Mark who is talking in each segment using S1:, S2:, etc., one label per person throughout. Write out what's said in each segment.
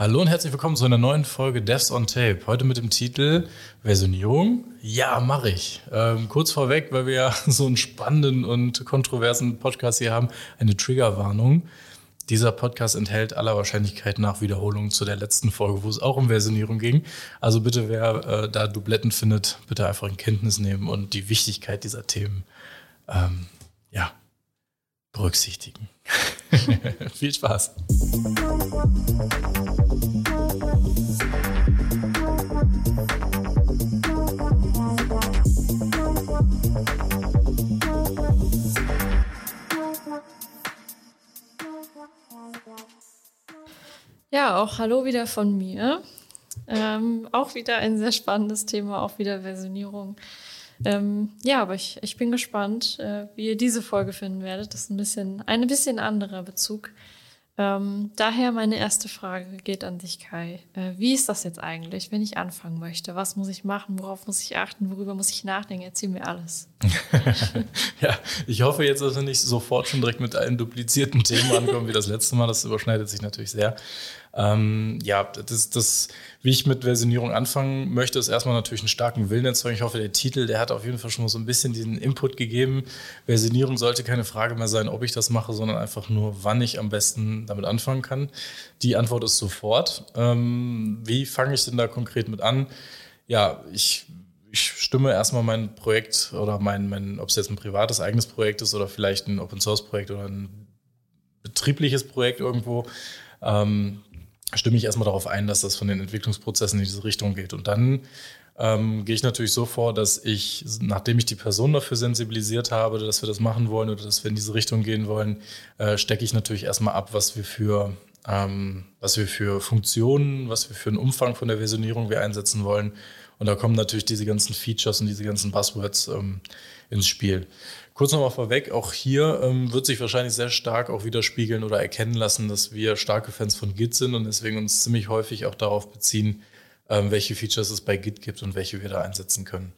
S1: Hallo und herzlich willkommen zu einer neuen Folge Devs on Tape. Heute mit dem Titel Versionierung. Ja, mache ich. Ähm, kurz vorweg, weil wir ja so einen spannenden und kontroversen Podcast hier haben, eine Triggerwarnung. Dieser Podcast enthält aller Wahrscheinlichkeit nach Wiederholungen zu der letzten Folge, wo es auch um Versionierung ging. Also bitte, wer äh, da Dubletten findet, bitte einfach in Kenntnis nehmen und die Wichtigkeit dieser Themen ähm, ja, berücksichtigen. Viel Spaß.
S2: Ja, auch hallo wieder von mir. Ähm, auch wieder ein sehr spannendes Thema, auch wieder Versionierung. Ähm, ja, aber ich, ich bin gespannt, äh, wie ihr diese Folge finden werdet. Das ist ein bisschen, ein bisschen anderer Bezug. Ähm, daher meine erste Frage geht an dich, Kai. Äh, wie ist das jetzt eigentlich, wenn ich anfangen möchte? Was muss ich machen? Worauf muss ich achten? Worüber muss ich nachdenken? Erzähl mir alles.
S1: ja, ich hoffe jetzt, dass wir nicht sofort schon direkt mit allen duplizierten Themen ankommen wie das letzte Mal. Das überschneidet sich natürlich sehr. Ähm, ja, das, das, wie ich mit Versionierung anfangen möchte, ist erstmal natürlich einen starken Willen erzeugen. Ich hoffe, der Titel, der hat auf jeden Fall schon mal so ein bisschen diesen Input gegeben. Versionierung sollte keine Frage mehr sein, ob ich das mache, sondern einfach nur, wann ich am besten damit anfangen kann. Die Antwort ist sofort. Ähm, wie fange ich denn da konkret mit an? Ja, ich ich stimme erstmal mein Projekt oder mein, mein ob es jetzt ein privates eigenes Projekt ist oder vielleicht ein Open Source Projekt oder ein betriebliches Projekt irgendwo, ähm, stimme ich erstmal darauf ein, dass das von den Entwicklungsprozessen in diese Richtung geht. Und dann ähm, gehe ich natürlich so vor, dass ich, nachdem ich die Person dafür sensibilisiert habe, dass wir das machen wollen oder dass wir in diese Richtung gehen wollen, äh, stecke ich natürlich erstmal ab, was wir für ähm, was wir für Funktionen, was wir für einen Umfang von der Versionierung wir einsetzen wollen. Und da kommen natürlich diese ganzen Features und diese ganzen Buzzwords ähm, ins Spiel. Kurz nochmal vorweg, auch hier ähm, wird sich wahrscheinlich sehr stark auch widerspiegeln oder erkennen lassen, dass wir starke Fans von Git sind und deswegen uns ziemlich häufig auch darauf beziehen, ähm, welche Features es bei Git gibt und welche wir da einsetzen können.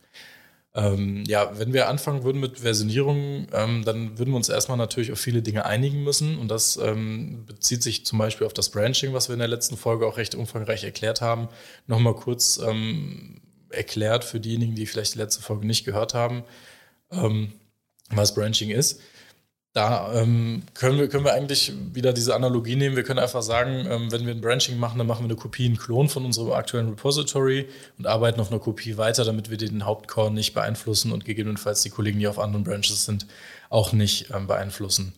S1: Ähm, ja, wenn wir anfangen würden mit Versionierung, ähm, dann würden wir uns erstmal natürlich auf viele Dinge einigen müssen. Und das ähm, bezieht sich zum Beispiel auf das Branching, was wir in der letzten Folge auch recht umfangreich erklärt haben. Nochmal kurz ähm, erklärt für diejenigen, die vielleicht die letzte Folge nicht gehört haben. Ähm, was Branching ist. Da ähm, können, wir, können wir eigentlich wieder diese Analogie nehmen. Wir können einfach sagen, ähm, wenn wir ein Branching machen, dann machen wir eine Kopie, einen Klon von unserem aktuellen Repository und arbeiten auf einer Kopie weiter, damit wir den Hauptcore nicht beeinflussen und gegebenenfalls die Kollegen, die auf anderen Branches sind, auch nicht ähm, beeinflussen.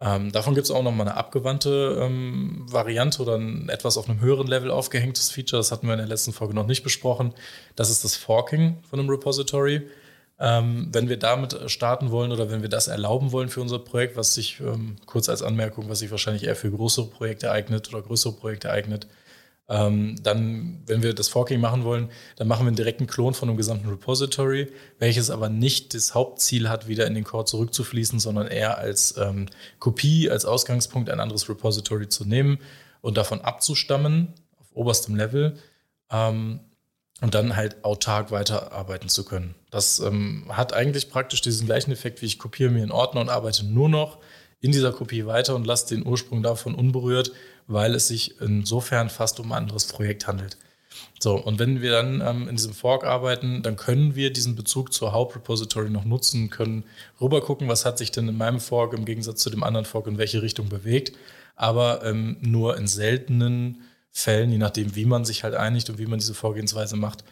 S1: Ähm, davon gibt es auch nochmal eine abgewandte ähm, Variante oder ein etwas auf einem höheren Level aufgehängtes Feature. Das hatten wir in der letzten Folge noch nicht besprochen. Das ist das Forking von einem Repository. Ähm, wenn wir damit starten wollen oder wenn wir das erlauben wollen für unser Projekt, was sich ähm, kurz als Anmerkung, was sich wahrscheinlich eher für größere Projekte eignet oder größere Projekte eignet, ähm, dann, wenn wir das Forking machen wollen, dann machen wir einen direkten Klon von einem gesamten Repository, welches aber nicht das Hauptziel hat, wieder in den Core zurückzufließen, sondern eher als ähm, Kopie, als Ausgangspunkt ein anderes Repository zu nehmen und davon abzustammen auf oberstem Level. Ähm, und dann halt autark weiterarbeiten zu können. Das ähm, hat eigentlich praktisch diesen gleichen Effekt, wie ich kopiere mir einen Ordner und arbeite nur noch in dieser Kopie weiter und lasse den Ursprung davon unberührt, weil es sich insofern fast um ein anderes Projekt handelt. So, und wenn wir dann ähm, in diesem Fork arbeiten, dann können wir diesen Bezug zur Hauptrepository noch nutzen, können rüber gucken, was hat sich denn in meinem Fork im Gegensatz zu dem anderen Fork in welche Richtung bewegt, aber ähm, nur in seltenen Fällen, je nachdem, wie man sich halt einigt und wie man diese Vorgehensweise macht,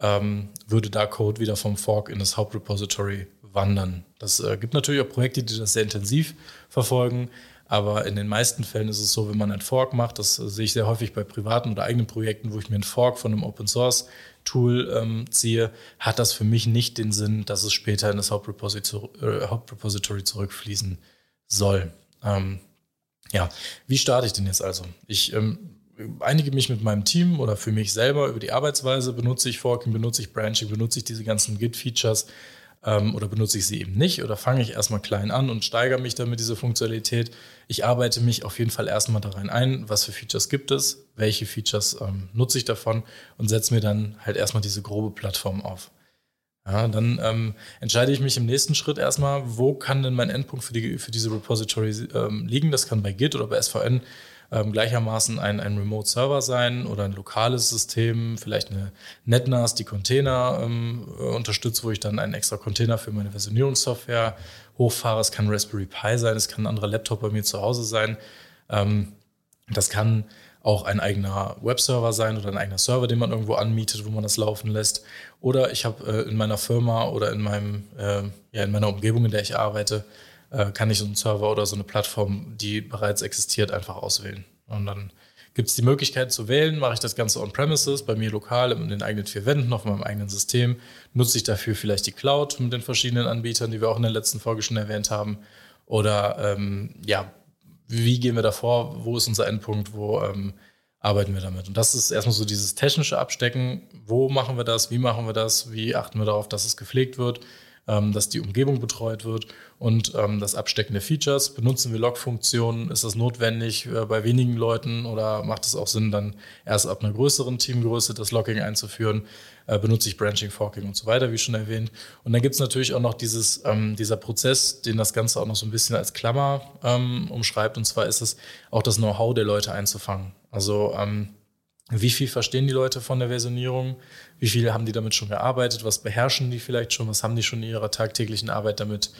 S1: ähm, würde da Code wieder vom Fork in das Hauptrepository wandern. Das äh, gibt natürlich auch Projekte, die das sehr intensiv verfolgen, aber in den meisten Fällen ist es so, wenn man ein Fork macht, das äh, sehe ich sehr häufig bei privaten oder eigenen Projekten, wo ich mir einen Fork von einem Open Source Tool ähm, ziehe, hat das für mich nicht den Sinn, dass es später in das Hauptrepository, äh, Hauptrepository zurückfließen soll. Ähm, ja, wie starte ich denn jetzt also? Ich ähm, einige mich mit meinem Team oder für mich selber über die Arbeitsweise, benutze ich Forking, benutze ich Branching, benutze ich diese ganzen Git-Features ähm, oder benutze ich sie eben nicht oder fange ich erstmal klein an und steigere mich damit diese Funktionalität. Ich arbeite mich auf jeden Fall erstmal da rein ein, was für Features gibt es, welche Features ähm, nutze ich davon und setze mir dann halt erstmal diese grobe Plattform auf. Ja, dann ähm, entscheide ich mich im nächsten Schritt erstmal, wo kann denn mein Endpunkt für, die, für diese Repository ähm, liegen. Das kann bei Git oder bei SVN ähm, gleichermaßen ein, ein Remote-Server sein oder ein lokales System, vielleicht eine NetNAS, die Container ähm, unterstützt, wo ich dann einen extra Container für meine Versionierungssoftware hochfahre. Es kann Raspberry Pi sein, es kann ein anderer Laptop bei mir zu Hause sein. Ähm, das kann auch ein eigener Webserver sein oder ein eigener Server, den man irgendwo anmietet, wo man das laufen lässt. Oder ich habe äh, in meiner Firma oder in meinem, äh, ja, in meiner Umgebung, in der ich arbeite, äh, kann ich so einen Server oder so eine Plattform, die bereits existiert, einfach auswählen. Und dann gibt es die Möglichkeit zu wählen, mache ich das Ganze on-premises, bei mir lokal in den eigenen vier Wänden, auf meinem eigenen System, nutze ich dafür vielleicht die Cloud mit den verschiedenen Anbietern, die wir auch in der letzten Folge schon erwähnt haben. Oder ähm, ja, wie gehen wir davor, wo ist unser Endpunkt, wo ähm, arbeiten wir damit. Und das ist erstmal so dieses technische Abstecken, wo machen wir das, wie machen wir das, wie achten wir darauf, dass es gepflegt wird, dass die Umgebung betreut wird und ähm, das Abstecken der Features. Benutzen wir Log-Funktionen? Ist das notwendig äh, bei wenigen Leuten oder macht es auch Sinn, dann erst ab einer größeren Teamgröße das Logging einzuführen? Äh, benutze ich Branching, Forking und so weiter, wie schon erwähnt. Und dann gibt es natürlich auch noch dieses, ähm, dieser Prozess, den das Ganze auch noch so ein bisschen als Klammer ähm, umschreibt. Und zwar ist es auch das Know-how der Leute einzufangen. Also ähm, wie viel verstehen die Leute von der Versionierung? Wie viel haben die damit schon gearbeitet? Was beherrschen die vielleicht schon? Was haben die schon in ihrer tagtäglichen Arbeit damit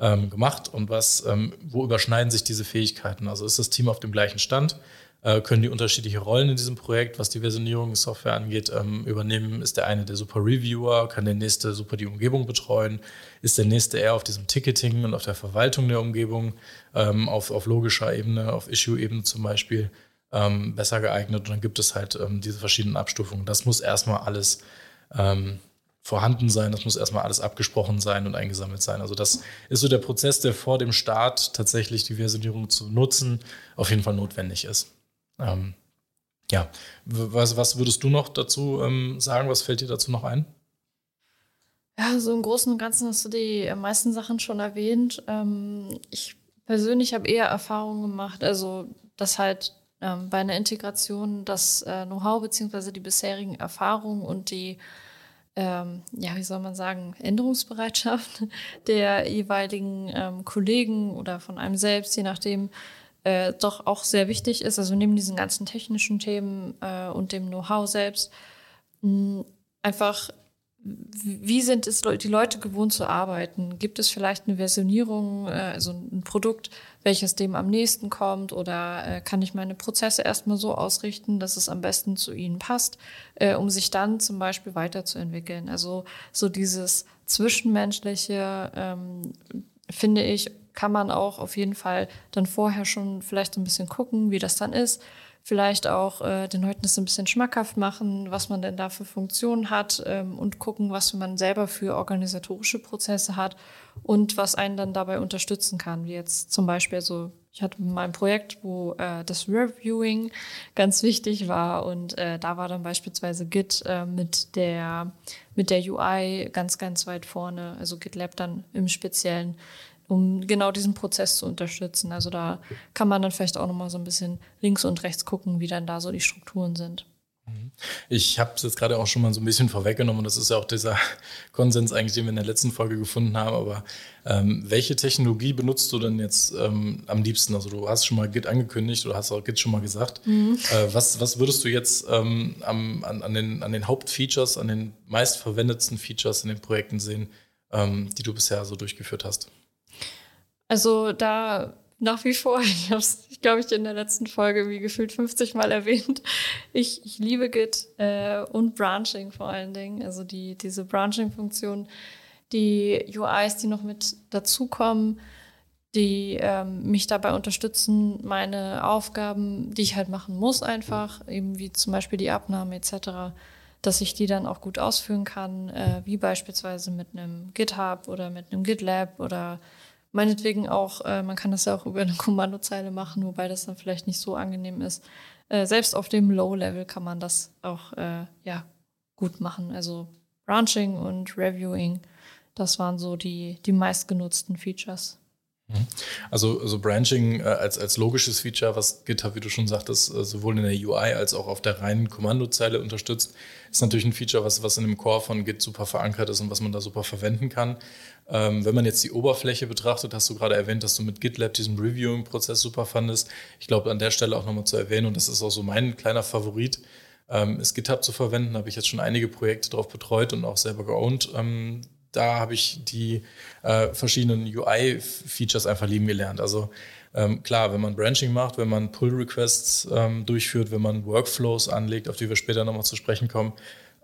S1: ähm, gemacht? Und was, ähm, wo überschneiden sich diese Fähigkeiten? Also ist das Team auf dem gleichen Stand? Äh, können die unterschiedliche Rollen in diesem Projekt, was die Versionierungssoftware angeht, ähm, übernehmen? Ist der eine der super Reviewer? Kann der nächste super die Umgebung betreuen? Ist der nächste eher auf diesem Ticketing und auf der Verwaltung der Umgebung, ähm, auf, auf logischer Ebene, auf Issue-Ebene zum Beispiel? Ähm, besser geeignet. Und dann gibt es halt ähm, diese verschiedenen Abstufungen. Das muss erstmal alles ähm, vorhanden sein, das muss erstmal alles abgesprochen sein und eingesammelt sein. Also das ist so der Prozess, der vor dem Start tatsächlich die Versionierung zu nutzen, auf jeden Fall notwendig ist. Ähm, ja, was, was würdest du noch dazu ähm, sagen? Was fällt dir dazu noch ein?
S2: Ja, so im Großen und Ganzen hast du die meisten Sachen schon erwähnt. Ähm, ich persönlich habe eher Erfahrungen gemacht, also dass halt ähm, bei einer Integration das äh, Know-how beziehungsweise die bisherigen Erfahrungen und die, ähm, ja, wie soll man sagen, Änderungsbereitschaft der jeweiligen ähm, Kollegen oder von einem selbst, je nachdem, äh, doch auch sehr wichtig ist. Also neben diesen ganzen technischen Themen äh, und dem Know-how selbst, mh, einfach wie sind es die Leute gewohnt zu arbeiten? Gibt es vielleicht eine Versionierung, äh, also ein Produkt, welches dem am nächsten kommt? Oder äh, kann ich meine Prozesse erstmal so ausrichten, dass es am besten zu ihnen passt, äh, um sich dann zum Beispiel weiterzuentwickeln? Also so dieses Zwischenmenschliche, ähm, finde ich, kann man auch auf jeden Fall dann vorher schon vielleicht so ein bisschen gucken, wie das dann ist vielleicht auch äh, den Leuten das ein bisschen schmackhaft machen, was man denn da für Funktionen hat ähm, und gucken, was man selber für organisatorische Prozesse hat und was einen dann dabei unterstützen kann. Wie jetzt zum Beispiel so, ich hatte mein Projekt, wo äh, das Reviewing ganz wichtig war und äh, da war dann beispielsweise Git äh, mit der mit der UI ganz ganz weit vorne, also GitLab dann im Speziellen um genau diesen Prozess zu unterstützen. Also da kann man dann vielleicht auch nochmal so ein bisschen links und rechts gucken, wie dann da so die Strukturen sind.
S1: Mhm. Ich habe es jetzt gerade auch schon mal so ein bisschen vorweggenommen. Das ist ja auch dieser Konsens eigentlich, den wir in der letzten Folge gefunden haben. Aber ähm, welche Technologie benutzt du denn jetzt ähm, am liebsten? Also du hast schon mal Git angekündigt oder hast auch Git schon mal gesagt. Mhm. Äh, was, was würdest du jetzt ähm, am, an, an, den, an den Hauptfeatures, an den meistverwendetsten Features in den Projekten sehen, ähm, die du bisher so durchgeführt hast?
S2: Also da nach wie vor, ich habe es, ich glaube ich, in der letzten Folge wie gefühlt 50 Mal erwähnt. Ich, ich liebe Git äh, und Branching vor allen Dingen. Also die, diese Branching-Funktion, die UIs, die noch mit dazukommen, die ähm, mich dabei unterstützen, meine Aufgaben, die ich halt machen muss, einfach, eben wie zum Beispiel die Abnahme etc., dass ich die dann auch gut ausführen kann, äh, wie beispielsweise mit einem GitHub oder mit einem GitLab oder Meinetwegen auch, äh, man kann das ja auch über eine Kommandozeile machen, wobei das dann vielleicht nicht so angenehm ist. Äh, selbst auf dem Low-Level kann man das auch äh, ja, gut machen. Also Branching und Reviewing, das waren so die, die meistgenutzten Features.
S1: Mhm. Also, also Branching äh, als, als logisches Feature, was GitHub, wie du schon sagtest, äh, sowohl in der UI als auch auf der reinen Kommandozeile unterstützt, ist natürlich ein Feature, was, was in dem Core von Git super verankert ist und was man da super verwenden kann. Ähm, wenn man jetzt die Oberfläche betrachtet, hast du gerade erwähnt, dass du mit GitLab diesen Reviewing-Prozess super fandest. Ich glaube, an der Stelle auch nochmal zu erwähnen, und das ist auch so mein kleiner Favorit, ähm, ist GitHub zu verwenden. habe ich jetzt schon einige Projekte drauf betreut und auch selber geowned. Ähm, da habe ich die äh, verschiedenen UI-Features einfach lieben gelernt. Also ähm, klar, wenn man Branching macht, wenn man Pull-Requests ähm, durchführt, wenn man Workflows anlegt, auf die wir später nochmal zu sprechen kommen,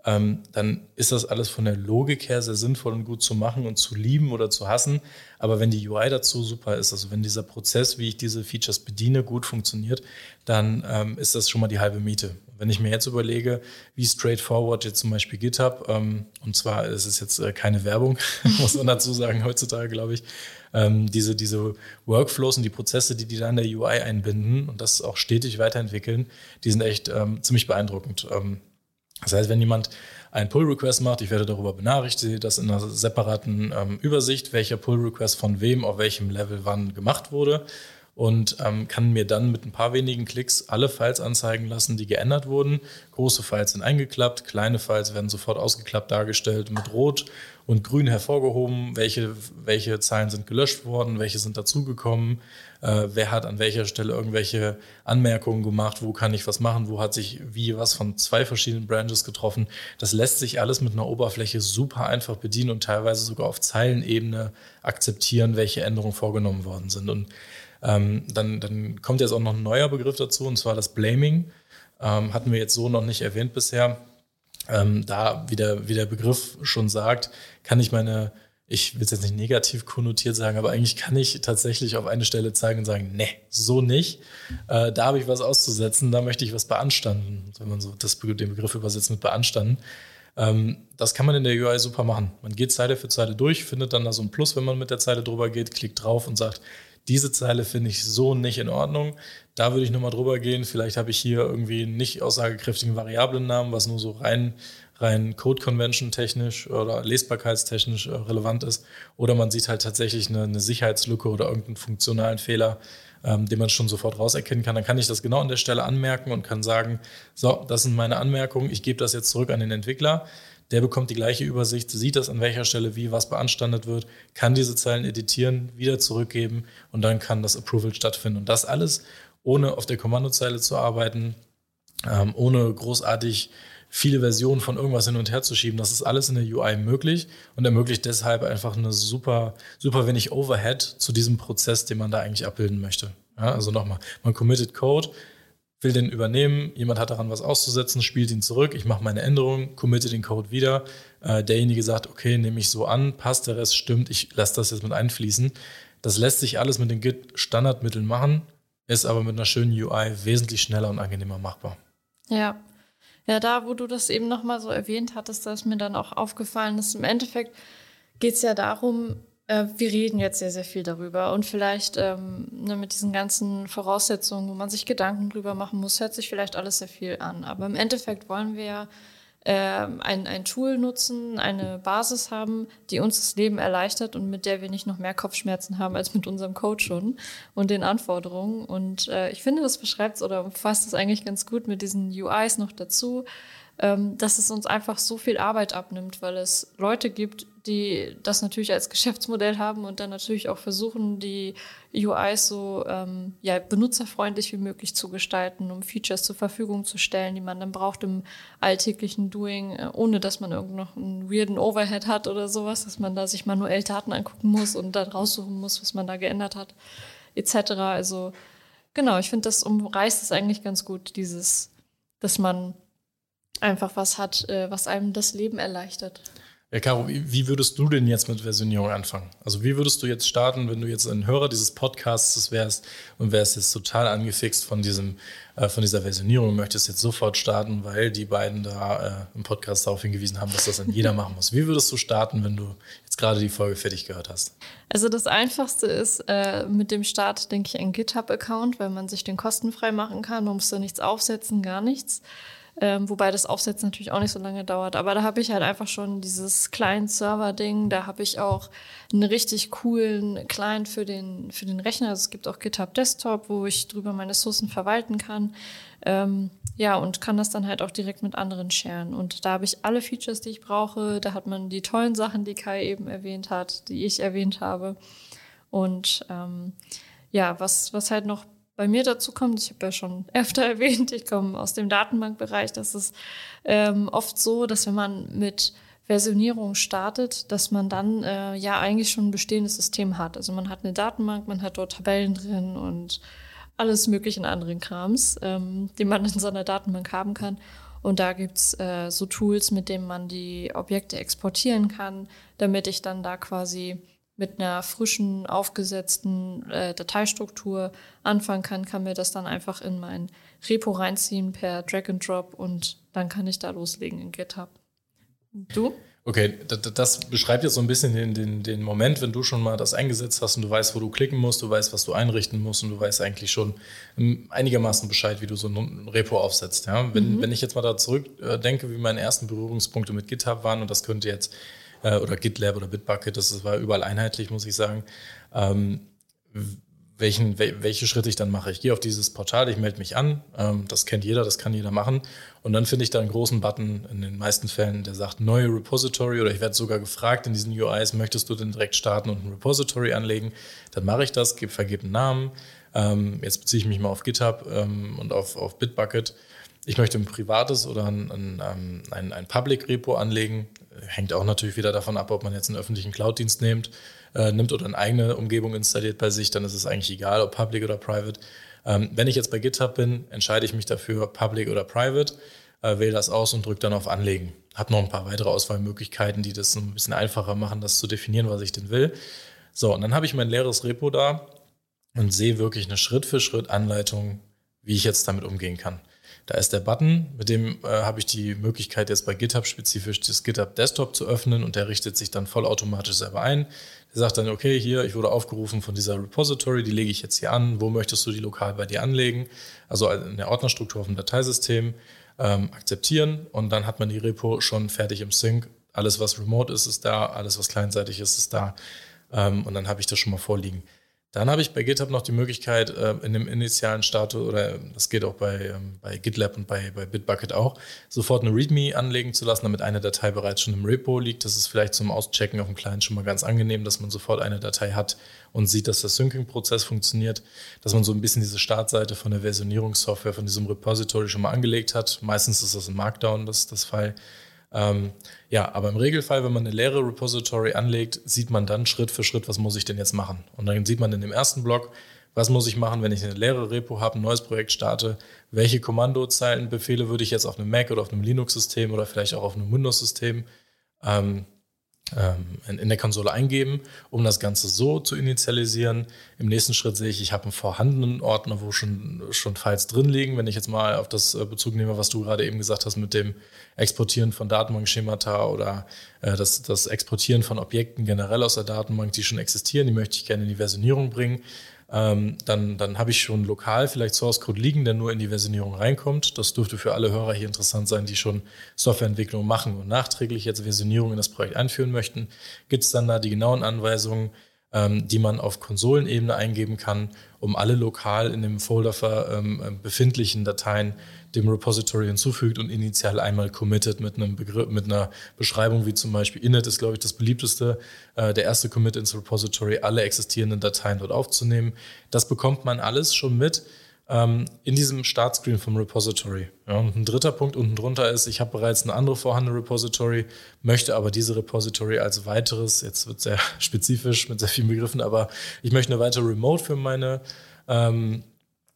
S1: ähm, dann ist das alles von der Logik her sehr sinnvoll und gut zu machen und zu lieben oder zu hassen. Aber wenn die UI dazu super ist, also wenn dieser Prozess, wie ich diese Features bediene, gut funktioniert, dann ähm, ist das schon mal die halbe Miete. Wenn ich mir jetzt überlege, wie straightforward jetzt zum Beispiel GitHub, ähm, und zwar ist es jetzt äh, keine Werbung, muss man dazu sagen heutzutage, glaube ich, ähm, diese, diese Workflows und die Prozesse, die die da in der UI einbinden und das auch stetig weiterentwickeln, die sind echt ähm, ziemlich beeindruckend. Ähm, das heißt, wenn jemand einen Pull-Request macht, ich werde darüber benachrichtigt, das in einer separaten ähm, Übersicht, welcher Pull-Request von wem auf welchem Level wann gemacht wurde und ähm, kann mir dann mit ein paar wenigen Klicks alle Files anzeigen lassen, die geändert wurden. Große Files sind eingeklappt, kleine Files werden sofort ausgeklappt dargestellt, mit Rot und Grün hervorgehoben, welche, welche Zeilen sind gelöscht worden, welche sind dazugekommen, äh, wer hat an welcher Stelle irgendwelche Anmerkungen gemacht, wo kann ich was machen, wo hat sich wie was von zwei verschiedenen Branches getroffen. Das lässt sich alles mit einer Oberfläche super einfach bedienen und teilweise sogar auf Zeilenebene akzeptieren, welche Änderungen vorgenommen worden sind. Und ähm, dann, dann kommt jetzt auch noch ein neuer Begriff dazu, und zwar das Blaming. Ähm, hatten wir jetzt so noch nicht erwähnt bisher. Ähm, da, wie der, wie der Begriff schon sagt, kann ich meine, ich will es jetzt nicht negativ konnotiert sagen, aber eigentlich kann ich tatsächlich auf eine Stelle zeigen und sagen, nee, so nicht. Äh, da habe ich was auszusetzen, da möchte ich was beanstanden, wenn man so das, den Begriff übersetzt mit beanstanden. Ähm, das kann man in der UI super machen. Man geht Zeile für Zeile durch, findet dann da so ein Plus, wenn man mit der Zeile drüber geht, klickt drauf und sagt, diese Zeile finde ich so nicht in Ordnung. Da würde ich nochmal drüber gehen. Vielleicht habe ich hier irgendwie einen nicht aussagekräftigen Variablennamen, was nur so rein, rein Code-Convention-technisch oder lesbarkeitstechnisch äh, relevant ist. Oder man sieht halt tatsächlich eine, eine Sicherheitslücke oder irgendeinen funktionalen Fehler, ähm, den man schon sofort rauserkennen kann. Dann kann ich das genau an der Stelle anmerken und kann sagen, so, das sind meine Anmerkungen, ich gebe das jetzt zurück an den Entwickler der bekommt die gleiche Übersicht, sieht das, an welcher Stelle wie was beanstandet wird, kann diese Zeilen editieren, wieder zurückgeben und dann kann das Approval stattfinden. Und das alles ohne auf der Kommandozeile zu arbeiten, ähm, ohne großartig viele Versionen von irgendwas hin und her zu schieben. Das ist alles in der UI möglich und ermöglicht deshalb einfach eine super, super wenig Overhead zu diesem Prozess, den man da eigentlich abbilden möchte. Ja, also nochmal, man committed Code, will den übernehmen, jemand hat daran was auszusetzen, spielt ihn zurück, ich mache meine Änderung, committe den Code wieder. Äh, derjenige sagt, okay, nehme ich so an, passt, der Rest stimmt, ich lasse das jetzt mit einfließen. Das lässt sich alles mit den Git-Standardmitteln machen, ist aber mit einer schönen UI wesentlich schneller und angenehmer machbar.
S2: Ja. Ja, da, wo du das eben nochmal so erwähnt hattest, da ist mir dann auch aufgefallen, dass im Endeffekt geht es ja darum, wir reden jetzt sehr, sehr viel darüber und vielleicht ähm, ne, mit diesen ganzen Voraussetzungen, wo man sich Gedanken drüber machen muss, hört sich vielleicht alles sehr viel an. Aber im Endeffekt wollen wir ja äh, ein, ein Tool nutzen, eine Basis haben, die uns das Leben erleichtert und mit der wir nicht noch mehr Kopfschmerzen haben als mit unserem Code schon und den Anforderungen. Und äh, ich finde, das beschreibt es oder fasst es eigentlich ganz gut mit diesen UIs noch dazu ähm, dass es uns einfach so viel Arbeit abnimmt, weil es Leute gibt, die das natürlich als Geschäftsmodell haben und dann natürlich auch versuchen, die UIs so ähm, ja, benutzerfreundlich wie möglich zu gestalten, um Features zur Verfügung zu stellen, die man dann braucht im alltäglichen Doing, äh, ohne dass man irgend noch einen weirden Overhead hat oder sowas, dass man da sich manuell Daten angucken muss und dann raussuchen muss, was man da geändert hat, etc. Also genau, ich finde, das umreißt es eigentlich ganz gut, dieses, dass man einfach was hat, äh, was einem das Leben erleichtert.
S1: Ja, Caro, wie würdest du denn jetzt mit Versionierung anfangen? Also wie würdest du jetzt starten, wenn du jetzt ein Hörer dieses Podcasts wärst und wärst jetzt total angefixt von diesem, äh, von dieser Versionierung und möchtest jetzt sofort starten, weil die beiden da äh, im Podcast darauf hingewiesen haben, dass das dann jeder machen muss. Wie würdest du starten, wenn du jetzt gerade die Folge fertig gehört hast?
S2: Also das Einfachste ist äh, mit dem Start, denke ich, ein GitHub-Account, weil man sich den kostenfrei machen kann. Man muss da nichts aufsetzen, gar nichts. Ähm, wobei das Aufsetzen natürlich auch nicht so lange dauert. Aber da habe ich halt einfach schon dieses Client-Server-Ding. Da habe ich auch einen richtig coolen Client für den, für den Rechner. Also es gibt auch GitHub Desktop, wo ich drüber meine Ressourcen verwalten kann. Ähm, ja, und kann das dann halt auch direkt mit anderen sharen. Und da habe ich alle Features, die ich brauche. Da hat man die tollen Sachen, die Kai eben erwähnt hat, die ich erwähnt habe. Und ähm, ja, was, was halt noch bei mir dazu kommt, ich habe ja schon öfter erwähnt, ich komme aus dem Datenbankbereich, das ist ähm, oft so, dass wenn man mit Versionierung startet, dass man dann äh, ja eigentlich schon ein bestehendes System hat. Also man hat eine Datenbank, man hat dort Tabellen drin und alles mögliche anderen Krams, ähm, den man in so einer Datenbank haben kann. Und da gibt's äh, so Tools, mit denen man die Objekte exportieren kann, damit ich dann da quasi mit einer frischen, aufgesetzten äh, Dateistruktur anfangen kann, kann mir das dann einfach in mein Repo reinziehen per Drag and Drop und dann kann ich da loslegen in GitHub. Du?
S1: Okay, das, beschreibt jetzt so ein bisschen den, den, den Moment, wenn du schon mal das eingesetzt hast und du weißt, wo du klicken musst, du weißt, was du einrichten musst und du weißt eigentlich schon ähm, einigermaßen Bescheid, wie du so ein Repo aufsetzt. Ja? Wenn, mhm. wenn ich jetzt mal da zurückdenke, wie meine ersten Berührungspunkte mit GitHub waren und das könnte jetzt äh, oder GitLab oder Bitbucket, das war überall einheitlich, muss ich sagen. Ähm, welchen, welche Schritte ich dann mache. Ich gehe auf dieses Portal, ich melde mich an, ähm, das kennt jeder, das kann jeder machen. Und dann finde ich da einen großen Button in den meisten Fällen, der sagt neue Repository oder ich werde sogar gefragt in diesen UIs, möchtest du denn direkt starten und ein Repository anlegen? Dann mache ich das, gebe, vergebe einen Namen. Ähm, jetzt beziehe ich mich mal auf GitHub ähm, und auf, auf Bitbucket. Ich möchte ein privates oder ein, ein, ähm, ein, ein Public Repo anlegen hängt auch natürlich wieder davon ab, ob man jetzt einen öffentlichen Cloud-Dienst nimmt, äh, nimmt oder eine eigene Umgebung installiert bei sich, dann ist es eigentlich egal, ob public oder private. Ähm, wenn ich jetzt bei GitHub bin, entscheide ich mich dafür, public oder private, äh, wähle das aus und drücke dann auf Anlegen. Habe noch ein paar weitere Auswahlmöglichkeiten, die das ein bisschen einfacher machen, das zu definieren, was ich denn will. So, und dann habe ich mein leeres Repo da und sehe wirklich eine Schritt-für-Schritt-Anleitung, wie ich jetzt damit umgehen kann. Da ist der Button, mit dem äh, habe ich die Möglichkeit, jetzt bei GitHub spezifisch das GitHub Desktop zu öffnen und der richtet sich dann vollautomatisch selber ein. Der sagt dann, okay, hier, ich wurde aufgerufen von dieser Repository, die lege ich jetzt hier an. Wo möchtest du die lokal bei dir anlegen? Also in der Ordnerstruktur auf dem Dateisystem ähm, akzeptieren und dann hat man die Repo schon fertig im Sync. Alles, was remote ist, ist da. Alles, was kleinseitig ist, ist da. Ähm, und dann habe ich das schon mal vorliegen. Dann habe ich bei GitHub noch die Möglichkeit, äh, in dem initialen Status, oder das geht auch bei, ähm, bei GitLab und bei, bei Bitbucket auch, sofort eine README anlegen zu lassen, damit eine Datei bereits schon im Repo liegt. Das ist vielleicht zum Auschecken auf dem Client schon mal ganz angenehm, dass man sofort eine Datei hat und sieht, dass der Syncing-Prozess funktioniert, dass man so ein bisschen diese Startseite von der Versionierungssoftware, von diesem Repository schon mal angelegt hat. Meistens ist das im Markdown, das, das File. Ähm, ja, aber im Regelfall, wenn man eine leere Repository anlegt, sieht man dann Schritt für Schritt, was muss ich denn jetzt machen. Und dann sieht man in dem ersten Block, was muss ich machen, wenn ich eine leere Repo habe, ein neues Projekt starte, welche Kommandozeilenbefehle würde ich jetzt auf einem Mac oder auf einem Linux-System oder vielleicht auch auf einem Windows-System ähm, ähm, in der Konsole eingeben, um das Ganze so zu initialisieren. Im nächsten Schritt sehe ich, ich habe einen vorhandenen Ordner, wo schon, schon Files drin liegen. Wenn ich jetzt mal auf das äh, Bezug nehme, was du gerade eben gesagt hast mit dem Exportieren von Datenbankschemata oder äh, das, das Exportieren von Objekten generell aus der Datenbank, die schon existieren, die möchte ich gerne in die Versionierung bringen ähm, dann, dann habe ich schon lokal vielleicht Source Code liegen, der nur in die Versionierung reinkommt. Das dürfte für alle Hörer hier interessant sein, die schon Softwareentwicklung machen und nachträglich jetzt Versionierung in das Projekt einführen möchten. Gibt es dann da die genauen Anweisungen, ähm, die man auf Konsolenebene eingeben kann, um alle lokal in dem Folder ähm, befindlichen Dateien dem Repository hinzufügt und initial einmal committed mit einem Begriff, mit einer Beschreibung wie zum Beispiel init ist, glaube ich, das beliebteste, äh, der erste Commit ins Repository, alle existierenden Dateien dort aufzunehmen. Das bekommt man alles schon mit ähm, in diesem Startscreen vom Repository. Ja, und ein dritter Punkt unten drunter ist, ich habe bereits eine andere vorhandene Repository, möchte aber diese Repository als weiteres, jetzt wird sehr spezifisch mit sehr vielen Begriffen, aber ich möchte eine weitere Remote für meine ähm, äh,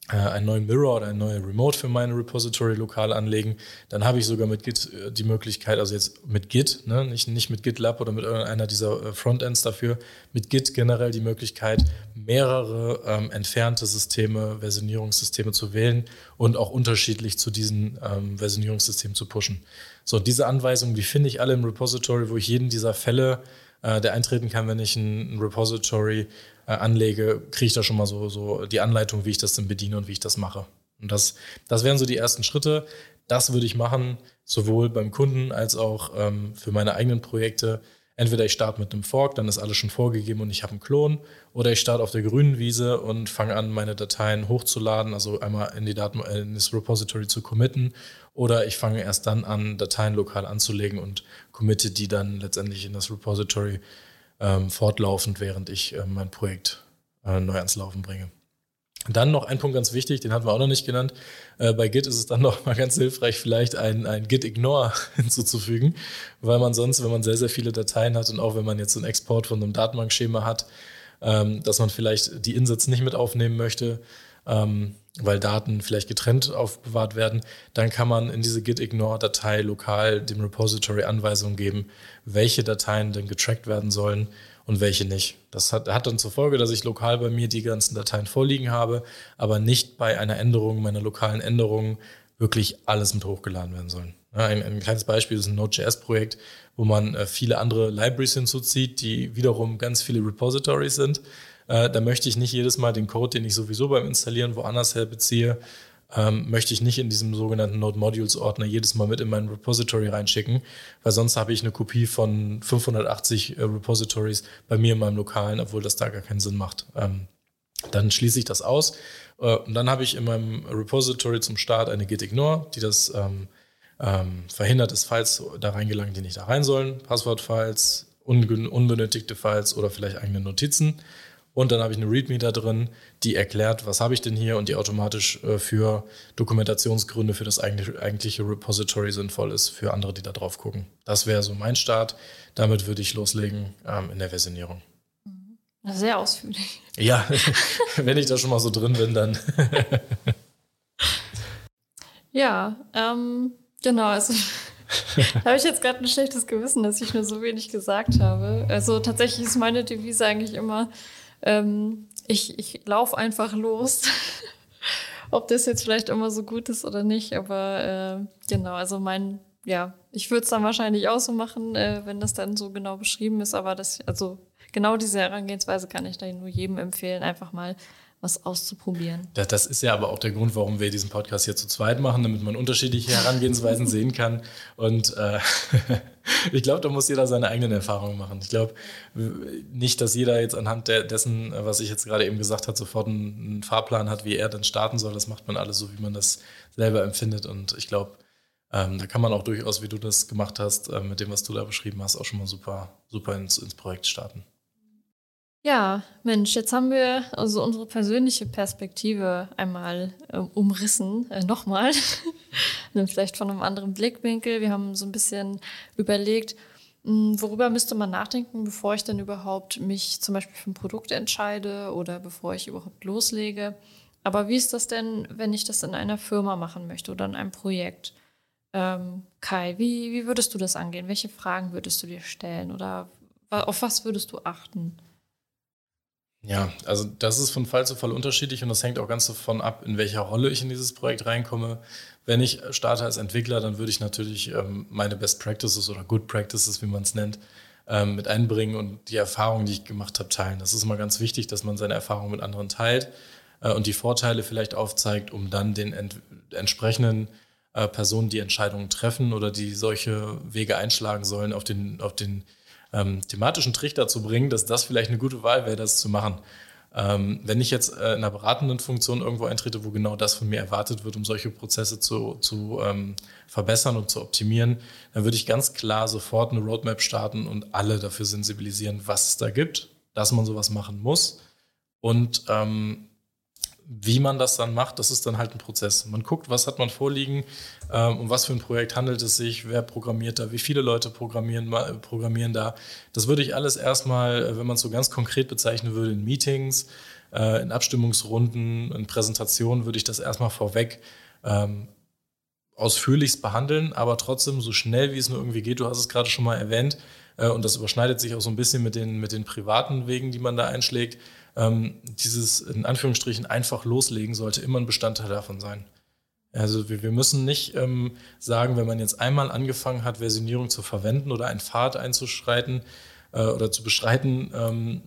S1: einen neuen Mirror oder ein neues Remote für meine Repository lokal anlegen. Dann habe ich sogar mit Git äh, die Möglichkeit, also jetzt mit Git, ne, nicht, nicht mit GitLab oder mit irgendeiner dieser äh, Frontends dafür, mit Git generell die Möglichkeit, mehrere ähm, entfernte Systeme, Versionierungssysteme zu wählen und auch unterschiedlich zu diesen ähm, Versionierungssystemen zu pushen. So, diese Anweisungen, die finde ich alle im Repository, wo ich jeden dieser Fälle, äh, der eintreten kann, wenn ich ein Repository äh, anlege, kriege ich da schon mal so, so die Anleitung, wie ich das denn bediene und wie ich das mache. Und das, das wären so die ersten Schritte. Das würde ich machen, sowohl beim Kunden als auch ähm, für meine eigenen Projekte. Entweder ich starte mit einem Fork, dann ist alles schon vorgegeben und ich habe einen Klon, oder ich starte auf der grünen Wiese und fange an, meine Dateien hochzuladen, also einmal in die Daten äh, in das Repository zu committen, oder ich fange erst dann an, Dateien lokal anzulegen und committe die dann letztendlich in das Repository ähm, fortlaufend, während ich äh, mein Projekt äh, neu ans Laufen bringe. Dann noch ein Punkt ganz wichtig, den hatten wir auch noch nicht genannt. Äh, bei Git ist es dann noch mal ganz hilfreich, vielleicht ein, ein Git-Ignore hinzuzufügen, weil man sonst, wenn man sehr, sehr viele Dateien hat und auch wenn man jetzt einen Export von einem Datenbankschema hat, ähm, dass man vielleicht die Insets nicht mit aufnehmen möchte, ähm, weil Daten vielleicht getrennt aufbewahrt werden, dann kann man in diese Git-Ignore-Datei lokal dem Repository Anweisungen geben, welche Dateien denn getrackt werden sollen und welche nicht. Das hat, hat dann zur Folge, dass ich lokal bei mir die ganzen Dateien vorliegen habe, aber nicht bei einer Änderung, meiner lokalen Änderung wirklich alles mit hochgeladen werden sollen. Ein, ein, kleines Beispiel ist ein Node.js-Projekt, wo man äh, viele andere Libraries hinzuzieht, die wiederum ganz viele Repositories sind. Äh, da möchte ich nicht jedes Mal den Code, den ich sowieso beim Installieren woanders her beziehe, ähm, möchte ich nicht in diesem sogenannten Node Modules Ordner jedes Mal mit in mein Repository reinschicken, weil sonst habe ich eine Kopie von 580 äh, Repositories bei mir in meinem Lokalen, obwohl das da gar keinen Sinn macht. Ähm, dann schließe ich das aus äh, und dann habe ich in meinem Repository zum Start eine git ignore, die das ähm, ähm, verhindert, dass Files da reingelangen, die nicht da rein sollen, Passwortfiles, unbenötigte Files oder vielleicht eigene Notizen. Und dann habe ich eine README da drin, die erklärt, was habe ich denn hier und die automatisch äh, für Dokumentationsgründe für das eigentliche, Repository sinnvoll ist für andere, die da drauf gucken. Das wäre so mein Start. Damit würde ich loslegen ähm, in der Versionierung.
S2: Sehr ausführlich.
S1: Ja, wenn ich da schon mal so drin bin, dann.
S2: ja, ähm, genau. Also habe ich jetzt gerade ein schlechtes Gewissen, dass ich nur so wenig gesagt habe. Also tatsächlich ist meine Devise eigentlich immer, ähm, ich, ich laufe einfach los. Ob das jetzt vielleicht immer so gut ist oder nicht, aber äh, genau, also mein, ja, ich würde es dann wahrscheinlich auch so machen, äh, wenn das dann so genau beschrieben ist, aber das, also genau diese Herangehensweise kann ich da nur jedem empfehlen, einfach mal was auszuprobieren.
S1: Das, ist ja aber auch der Grund, warum wir diesen Podcast hier zu zweit machen, damit man unterschiedliche Herangehensweisen sehen kann. Und äh, ich glaube, da muss jeder seine eigenen Erfahrungen machen. Ich glaube nicht, dass jeder jetzt anhand dessen, was ich jetzt gerade eben gesagt habe, sofort einen, einen, Fahrplan hat, wie er dann starten soll. Das macht man alles so, wie man das selber empfindet. Und ich glaube, ähm, da kann man auch durchaus, wie du das gemacht hast, äh, mit dem, was du da beschrieben hast, auch schon mal super, super ins, ins Projekt starten.
S2: Ja, Mensch, jetzt haben wir also unsere persönliche Perspektive einmal äh, umrissen, äh, nochmal, vielleicht von einem anderen Blickwinkel. Wir haben so ein bisschen überlegt, mh, hm, worüber müsste man nachdenken, bevor ich denn überhaupt mich zum Beispiel für ein Produkt entscheide oder bevor ich überhaupt loslege. Aber wie ist das denn, wenn ich das in einer Firma machen möchte oder in einem Projekt? Ähm, Kai, wie, wie würdest du das angehen? Welche Fragen würdest du dir stellen oder auf was würdest du achten?
S1: Ja, also das ist von Fall zu Fall unterschiedlich und das hängt auch ganz davon ab, in welcher Rolle ich in dieses Projekt reinkomme. Wenn ich starte als Entwickler, dann würde ich natürlich ähm, meine Best Practices oder Good Practices, wie man es nennt, ähm, mit einbringen und die Erfahrungen, die ich gemacht habe, teilen. Das ist immer ganz wichtig, dass man seine Erfahrungen mit anderen teilt äh, und die Vorteile vielleicht aufzeigt, um dann den ent entsprechenden äh, Personen, die Entscheidungen treffen oder die solche Wege einschlagen sollen, auf den, auf den ähm, thematischen Trichter zu bringen, dass das vielleicht eine gute Wahl wäre, das zu machen. Ähm, wenn ich jetzt äh, in einer beratenden Funktion irgendwo eintrete, wo genau das von mir erwartet wird, um solche Prozesse zu, zu ähm, verbessern und zu optimieren, dann würde ich ganz klar sofort eine Roadmap starten und alle dafür sensibilisieren, was es da gibt, dass man sowas machen muss und ähm, wie man das dann macht, das ist dann halt ein Prozess. Man guckt, was hat man vorliegen, ähm, um was für ein Projekt handelt es sich, wer programmiert da, wie viele Leute programmieren, programmieren da. Das würde ich alles erstmal, äh, wenn man es so ganz konkret bezeichnen würde, in Meetings, äh, in Abstimmungsrunden, in Präsentationen, würde ich das erstmal vorweg ähm, ausführlichst behandeln, aber trotzdem so schnell, wie es nur irgendwie geht. Du hast es gerade schon mal erwähnt, äh, und das überschneidet sich auch so ein bisschen mit den, mit den privaten Wegen, die man da einschlägt ähm, dieses in Anführungsstrichen einfach loslegen sollte immer ein Bestandteil davon sein. Also wir, wir müssen nicht ähm, sagen, wenn man jetzt einmal angefangen hat, Versionierung zu verwenden oder einen Pfad einzuschreiten äh, oder zu beschreiten, ähm,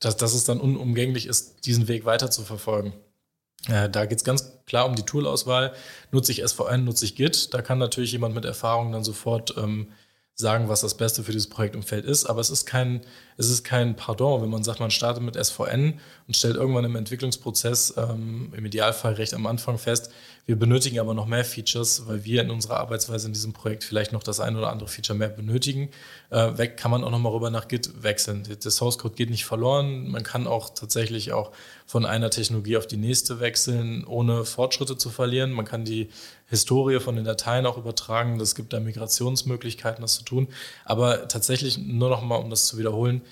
S1: dass, dass es dann unumgänglich ist, diesen Weg weiter zu verfolgen. Äh, da geht es ganz klar um die Toolauswahl. Nutze ich SVN, nutze ich Git? Da kann natürlich jemand mit Erfahrung dann sofort ähm, sagen, was das Beste für dieses Projektumfeld ist. Aber es ist kein, es ist kein Pardon, wenn man sagt, man startet mit SVN und stellt irgendwann im Entwicklungsprozess ähm, im Idealfall recht am Anfang fest, wir benötigen aber noch mehr Features, weil wir in unserer Arbeitsweise in diesem Projekt vielleicht noch das ein oder andere Feature mehr benötigen. Äh, weg kann man auch nochmal rüber nach Git wechseln. Der Source Code geht nicht verloren. Man kann auch tatsächlich auch von einer Technologie auf die nächste wechseln, ohne Fortschritte zu verlieren. Man kann die Historie von den Dateien auch übertragen. Das gibt da Migrationsmöglichkeiten, das zu tun. Aber tatsächlich nur nochmal, um das zu wiederholen,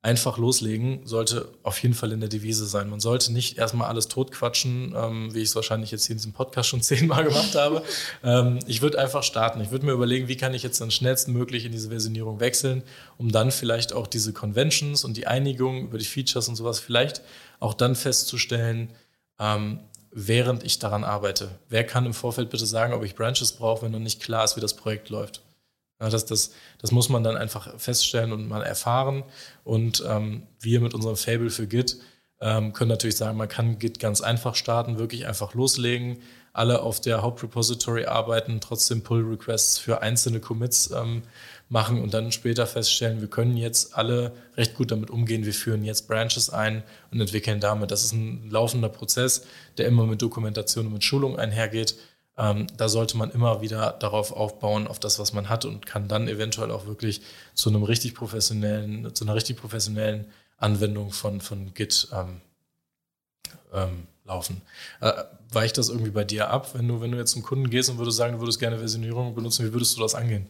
S1: einfach loslegen sollte auf jeden Fall in der Devise sein. Man sollte nicht erstmal alles totquatschen, ähm, wie ich es wahrscheinlich jetzt hier in diesem Podcast schon zehnmal gemacht habe. Ähm, ich würde einfach starten. Ich würde mir überlegen, wie kann ich jetzt dann schnellstmöglich in diese Versionierung wechseln, um dann vielleicht auch diese Conventions und die Einigung über die Features und sowas vielleicht auch dann festzustellen, ähm, während ich daran arbeite. Wer kann im Vorfeld bitte sagen, ob ich Branches brauche, wenn noch nicht klar ist, wie das Projekt läuft? Ja, das, das, das muss man dann einfach feststellen und mal erfahren. Und ähm, wir mit unserem Fable für Git ähm, können natürlich sagen, man kann Git ganz einfach starten, wirklich einfach loslegen, alle auf der Hauptrepository arbeiten, trotzdem Pull-Requests für einzelne Commits ähm, machen und dann später feststellen, wir können jetzt alle recht gut damit umgehen, wir führen jetzt Branches ein und entwickeln damit. Das ist ein laufender Prozess, der immer mit Dokumentation und mit Schulung einhergeht. Ähm, da sollte man immer wieder darauf aufbauen, auf das, was man hat und kann dann eventuell auch wirklich zu einem richtig professionellen, zu einer richtig professionellen Anwendung von, von Git ähm, ähm, laufen. Äh, weicht das irgendwie bei dir ab, wenn du, wenn du jetzt zum Kunden gehst und würdest sagen, du würdest gerne Versionierung benutzen, wie würdest du das angehen?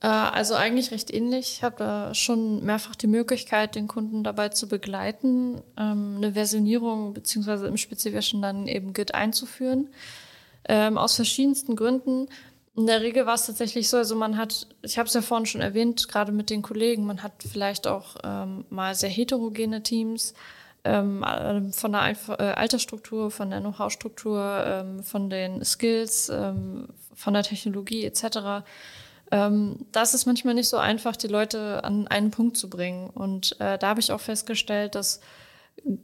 S2: Äh, also eigentlich recht ähnlich. Ich habe da schon mehrfach die Möglichkeit, den Kunden dabei zu begleiten, ähm, eine Versionierung beziehungsweise im Spezifischen dann eben Git einzuführen ähm, aus verschiedensten Gründen. In der Regel war es tatsächlich so, also man hat, ich habe es ja vorhin schon erwähnt, gerade mit den Kollegen, man hat vielleicht auch ähm, mal sehr heterogene Teams ähm, ähm von der äh, Altersstruktur, von der Know-how-Struktur, ähm, von den Skills, ähm, von der Technologie etc. Ähm, das ist manchmal nicht so einfach, die Leute an einen Punkt zu bringen. Und äh, da habe ich auch festgestellt, dass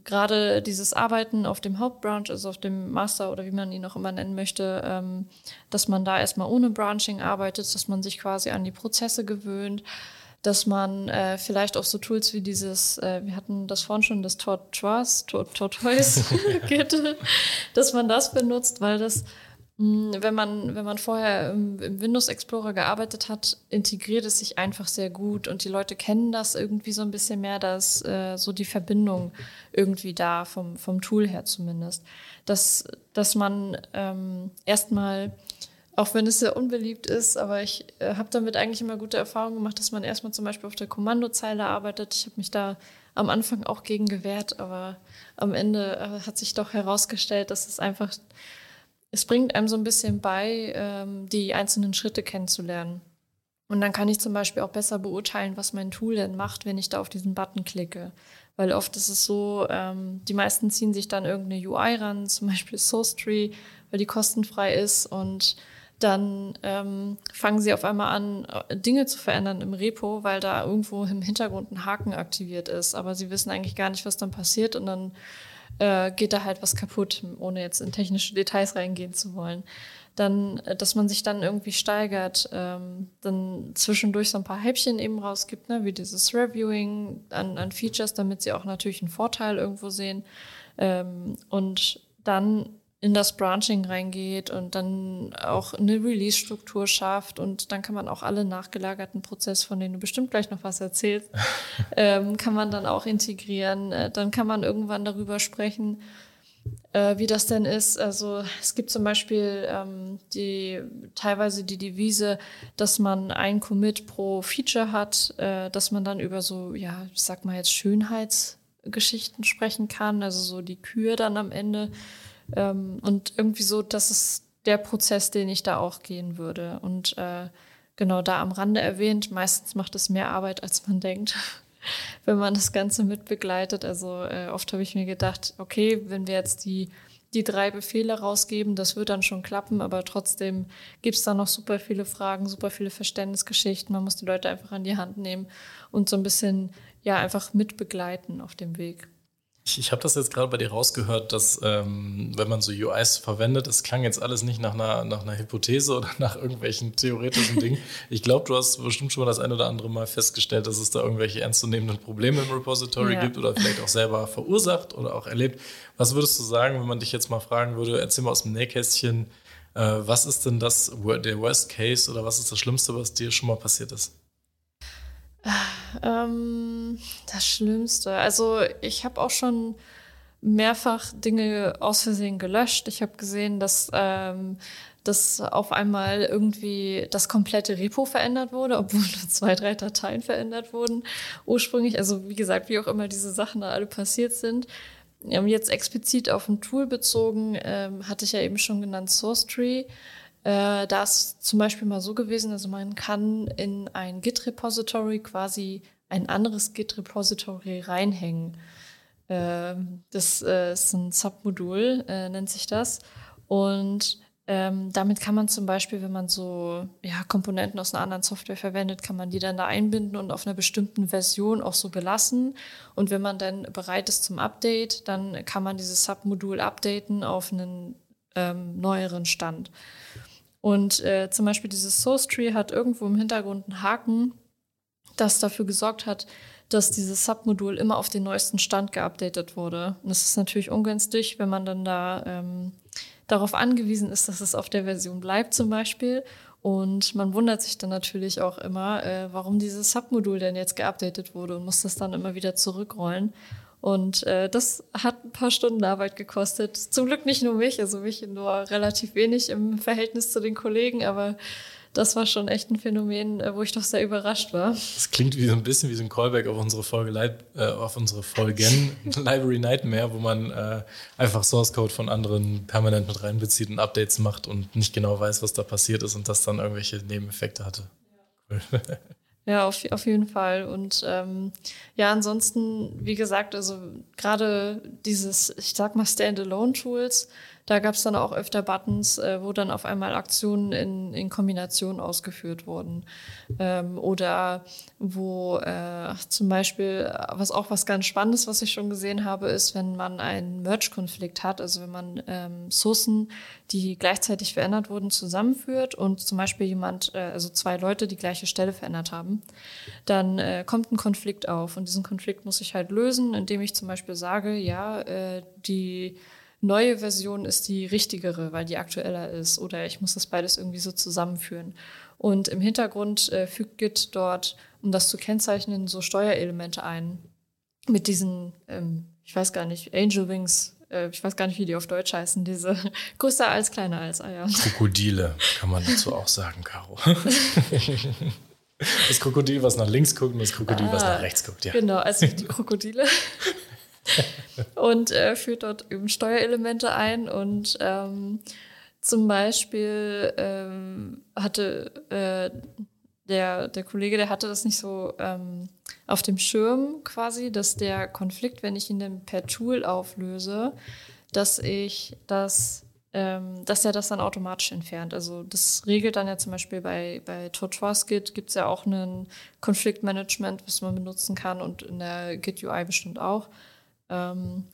S2: gerade dieses Arbeiten auf dem Hauptbranch, also auf dem Master oder wie man ihn auch immer nennen möchte, ähm, dass man da erstmal ohne Branching arbeitet, dass man sich quasi an die Prozesse gewöhnt, dass man äh, vielleicht auch so Tools wie dieses, äh, wir hatten das vorhin schon, das Tortoise, Tortoise, dass man das benutzt, weil das wenn man, wenn man vorher im, im, Windows Explorer gearbeitet hat, integriert es sich einfach sehr gut und die Leute kennen das irgendwie so ein bisschen mehr, dass äh, so die Verbindung irgendwie da, vom, vom Tool her zumindest. Dass, dass man ähm, erstmal, auch wenn es sehr unbeliebt ist, aber ich äh, habe damit eigentlich immer gute Erfahrungen gemacht, dass man erstmal zum Beispiel auf der Kommandozeile arbeitet. Ich habe mich da am Anfang auch gegen gewehrt, aber am Ende äh, hat sich doch herausgestellt, dass es einfach es bringt einem so ein bisschen bei, ähm, die einzelnen Schritte kennenzulernen. Und dann kann ich zum Beispiel auch besser beurteilen, was mein Tool denn macht, wenn ich da auf diesen Button klicke. Weil oft ist es so, ähm, die meisten ziehen sich dann irgendeine UI ran, zum Beispiel SourceTree, weil die kostenfrei ist und dann ähm, fangen sie auf einmal an, äh, Dinge zu verändern im Repo, weil da irgendwo im Hintergrund ein Haken aktiviert ist. Aber sie wissen eigentlich gar nicht, was dann passiert und dann äh, geht da halt was kaputt, ohne jetzt in technische Details reingehen zu wollen. Dann, äh, dass man sich dann irgendwie steigert, ähm, dann zwischendurch so ein paar Häppchen eben rausgibt, ne, wie dieses Reviewing an, an Features, damit sie auch natürlich einen Vorteil irgendwo sehen. Ähm, und dann in das Branching reingeht und dann auch eine Release-Struktur schafft und dann kann man auch alle nachgelagerten Prozesse, von denen du bestimmt gleich noch was erzählst, ähm, kann man dann auch integrieren. Äh, dann kann man irgendwann darüber sprechen, äh, wie das denn ist. Also es gibt zum Beispiel ähm, die teilweise die Devise, dass man ein Commit pro Feature hat, äh, dass man dann über so, ja, ich sag mal jetzt Schönheitsgeschichten sprechen kann, also so die Kür dann am Ende ähm, und irgendwie so, das ist der Prozess, den ich da auch gehen würde. Und äh, genau da am Rande erwähnt, meistens macht es mehr Arbeit, als man denkt, wenn man das Ganze mitbegleitet. Also äh, oft habe ich mir gedacht, okay, wenn wir jetzt die die drei Befehle rausgeben, das wird dann schon klappen, aber trotzdem gibt es da noch super viele Fragen, super viele Verständnisgeschichten. Man muss die Leute einfach an die Hand nehmen und so ein bisschen ja einfach mitbegleiten auf dem Weg.
S1: Ich, ich habe das jetzt gerade bei dir rausgehört, dass ähm, wenn man so UIs verwendet, es klang jetzt alles nicht nach einer, nach einer Hypothese oder nach irgendwelchen theoretischen Dingen. Ich glaube, du hast bestimmt schon mal das ein oder andere Mal festgestellt, dass es da irgendwelche ernstzunehmenden Probleme im Repository ja. gibt oder vielleicht auch selber verursacht oder auch erlebt. Was würdest du sagen, wenn man dich jetzt mal fragen würde, erzähl mal aus dem Nähkästchen, äh, was ist denn das, der Worst Case oder was ist das Schlimmste, was dir schon mal passiert ist?
S2: Ähm, das Schlimmste. Also ich habe auch schon mehrfach Dinge aus Versehen gelöscht. Ich habe gesehen, dass, ähm, dass auf einmal irgendwie das komplette Repo verändert wurde, obwohl nur zwei, drei Dateien verändert wurden ursprünglich. Also wie gesagt, wie auch immer diese Sachen da alle passiert sind. Jetzt explizit auf ein Tool bezogen, ähm, hatte ich ja eben schon genannt SourceTree. Äh, da ist zum Beispiel mal so gewesen, also man kann in ein Git-Repository quasi ein anderes Git-Repository reinhängen. Äh, das äh, ist ein Submodul, äh, nennt sich das. Und ähm, damit kann man zum Beispiel, wenn man so ja, Komponenten aus einer anderen Software verwendet, kann man die dann da einbinden und auf einer bestimmten Version auch so belassen. Und wenn man dann bereit ist zum Update, dann kann man dieses Submodul updaten auf einen ähm, neueren Stand. Und äh, zum Beispiel dieses Source Tree hat irgendwo im Hintergrund einen Haken, das dafür gesorgt hat, dass dieses Submodul immer auf den neuesten Stand geupdatet wurde. Und das ist natürlich ungünstig, wenn man dann da ähm, darauf angewiesen ist, dass es auf der Version bleibt zum Beispiel. Und man wundert sich dann natürlich auch immer, äh, warum dieses Submodul denn jetzt geupdatet wurde und muss das dann immer wieder zurückrollen. Und äh, das hat ein paar Stunden Arbeit gekostet. Zum Glück nicht nur mich, also mich nur relativ wenig im Verhältnis zu den Kollegen, aber das war schon echt ein Phänomen, äh, wo ich doch sehr überrascht war.
S1: Das klingt wie so ein bisschen wie so ein Callback auf unsere Folge, äh, auf unsere Folgen Library Nightmare, wo man äh, einfach Source Code von anderen permanent mit reinbezieht und Updates macht und nicht genau weiß, was da passiert ist und das dann irgendwelche Nebeneffekte hatte.
S2: Ja. Cool. Ja, auf, auf jeden Fall. Und ähm, ja, ansonsten, wie gesagt, also gerade dieses, ich sag mal, Standalone-Tools, da gab es dann auch öfter Buttons, äh, wo dann auf einmal Aktionen in, in Kombination ausgeführt wurden. Ähm, oder wo äh, zum Beispiel, was auch was ganz Spannendes, was ich schon gesehen habe, ist, wenn man einen Merge-Konflikt hat, also wenn man ähm, Sourcen, die gleichzeitig verändert wurden, zusammenführt und zum Beispiel jemand, äh, also zwei Leute die gleiche Stelle verändert haben, dann äh, kommt ein Konflikt auf. Und diesen Konflikt muss ich halt lösen, indem ich zum Beispiel sage, ja, äh, die neue Version ist die richtigere, weil die aktueller ist. Oder ich muss das beides irgendwie so zusammenführen. Und im Hintergrund äh, fügt Git dort, um das zu kennzeichnen, so Steuerelemente ein. Mit diesen, ähm, ich weiß gar nicht, Angel Wings, äh, ich weiß gar nicht, wie die auf Deutsch heißen, diese größer als, kleiner als, ja.
S1: Krokodile, kann man dazu auch sagen, Caro. Das Krokodil, was nach links guckt und das Krokodil, ah, was nach rechts guckt, ja.
S2: Genau, also die Krokodile. und äh, führt dort eben Steuerelemente ein und ähm, zum Beispiel ähm, hatte äh, der, der Kollege, der hatte das nicht so ähm, auf dem Schirm quasi, dass der Konflikt, wenn ich ihn dann per Tool auflöse, dass ich das, ähm, dass er das dann automatisch entfernt. Also das regelt dann ja zum Beispiel bei, bei TortoiseGit gibt es ja auch ein Konfliktmanagement, was man benutzen kann und in der Git UI bestimmt auch. Ähm,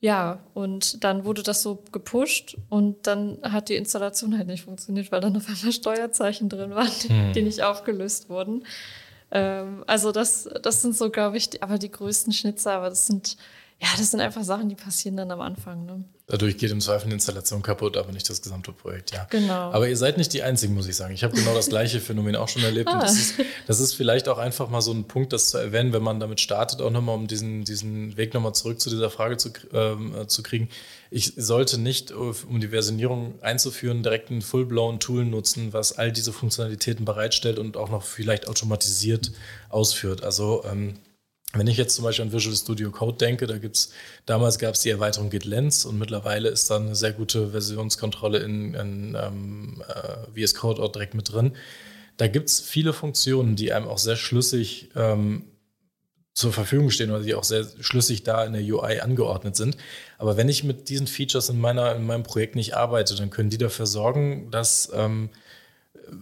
S2: ja, und dann wurde das so gepusht und dann hat die Installation halt nicht funktioniert, weil dann auf einmal Steuerzeichen drin waren, hm. die nicht aufgelöst wurden. Ähm, also das, das sind so, glaube ich, die, aber die größten Schnitzer, aber das sind, ja, das sind einfach Sachen, die passieren dann am Anfang. Ne?
S1: Dadurch geht im Zweifel eine Installation kaputt, aber nicht das gesamte Projekt, ja.
S2: Genau.
S1: Aber ihr seid nicht die Einzigen, muss ich sagen. Ich habe genau das gleiche Phänomen auch schon erlebt. Ah. Das, ist, das, ist, vielleicht auch einfach mal so ein Punkt, das zu erwähnen, wenn man damit startet, auch nochmal, um diesen, diesen Weg nochmal zurück zu dieser Frage zu, ähm, äh, zu kriegen. Ich sollte nicht, um die Versionierung einzuführen, direkt ein full-blown Tool nutzen, was all diese Funktionalitäten bereitstellt und auch noch vielleicht automatisiert ausführt. Also ähm, wenn ich jetzt zum Beispiel an Visual Studio Code denke, da gibt's damals gab es die Erweiterung Git Lens und mittlerweile ist da eine sehr gute Versionskontrolle in, in ähm, äh, VS Code auch direkt mit drin. Da gibt es viele Funktionen, die einem auch sehr schlüssig ähm, zur Verfügung stehen oder die auch sehr schlüssig da in der UI angeordnet sind. Aber wenn ich mit diesen Features in, meiner, in meinem Projekt nicht arbeite, dann können die dafür sorgen, dass ähm,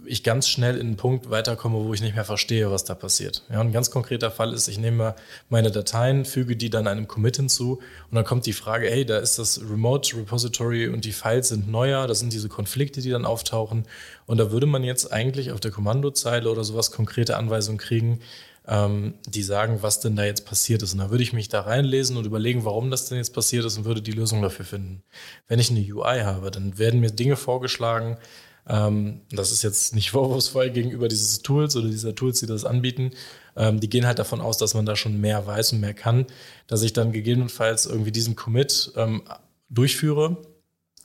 S1: ich ganz schnell in einen Punkt weiterkomme, wo ich nicht mehr verstehe, was da passiert. Ja, ein ganz konkreter Fall ist, ich nehme meine Dateien, füge die dann einem Commit hinzu und dann kommt die Frage, hey, da ist das Remote Repository und die Files sind neuer, das sind diese Konflikte, die dann auftauchen und da würde man jetzt eigentlich auf der Kommandozeile oder sowas konkrete Anweisungen kriegen, ähm, die sagen, was denn da jetzt passiert ist. Und da würde ich mich da reinlesen und überlegen, warum das denn jetzt passiert ist und würde die Lösung dafür finden. Wenn ich eine UI habe, dann werden mir Dinge vorgeschlagen, ähm, das ist jetzt nicht vorwurfsvoll gegenüber dieses Tools oder dieser Tools, die das anbieten. Ähm, die gehen halt davon aus, dass man da schon mehr weiß und mehr kann, dass ich dann gegebenenfalls irgendwie diesen Commit ähm, durchführe.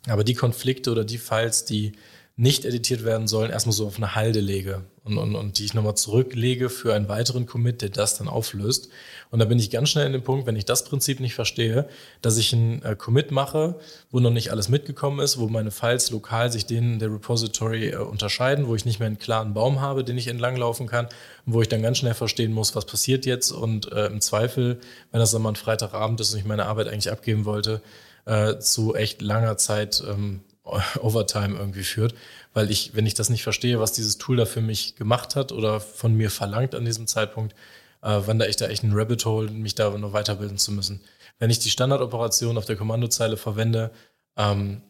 S1: Aber die Konflikte oder die Files, die nicht editiert werden sollen, erstmal so auf eine Halde lege und, und, und die ich nochmal zurücklege für einen weiteren Commit, der das dann auflöst. Und da bin ich ganz schnell in dem Punkt, wenn ich das Prinzip nicht verstehe, dass ich einen äh, Commit mache, wo noch nicht alles mitgekommen ist, wo meine Files lokal sich denen der Repository äh, unterscheiden, wo ich nicht mehr einen klaren Baum habe, den ich entlanglaufen kann wo ich dann ganz schnell verstehen muss, was passiert jetzt und äh, im Zweifel, wenn das dann mal ein Freitagabend ist und ich meine Arbeit eigentlich abgeben wollte, äh, zu echt langer Zeit ähm, Overtime irgendwie führt, weil ich, wenn ich das nicht verstehe, was dieses Tool da für mich gemacht hat oder von mir verlangt an diesem Zeitpunkt, äh, wandere ich da echt ein Rabbit Hole, mich da noch weiterbilden zu müssen. Wenn ich die Standardoperation auf der Kommandozeile verwende, ähm,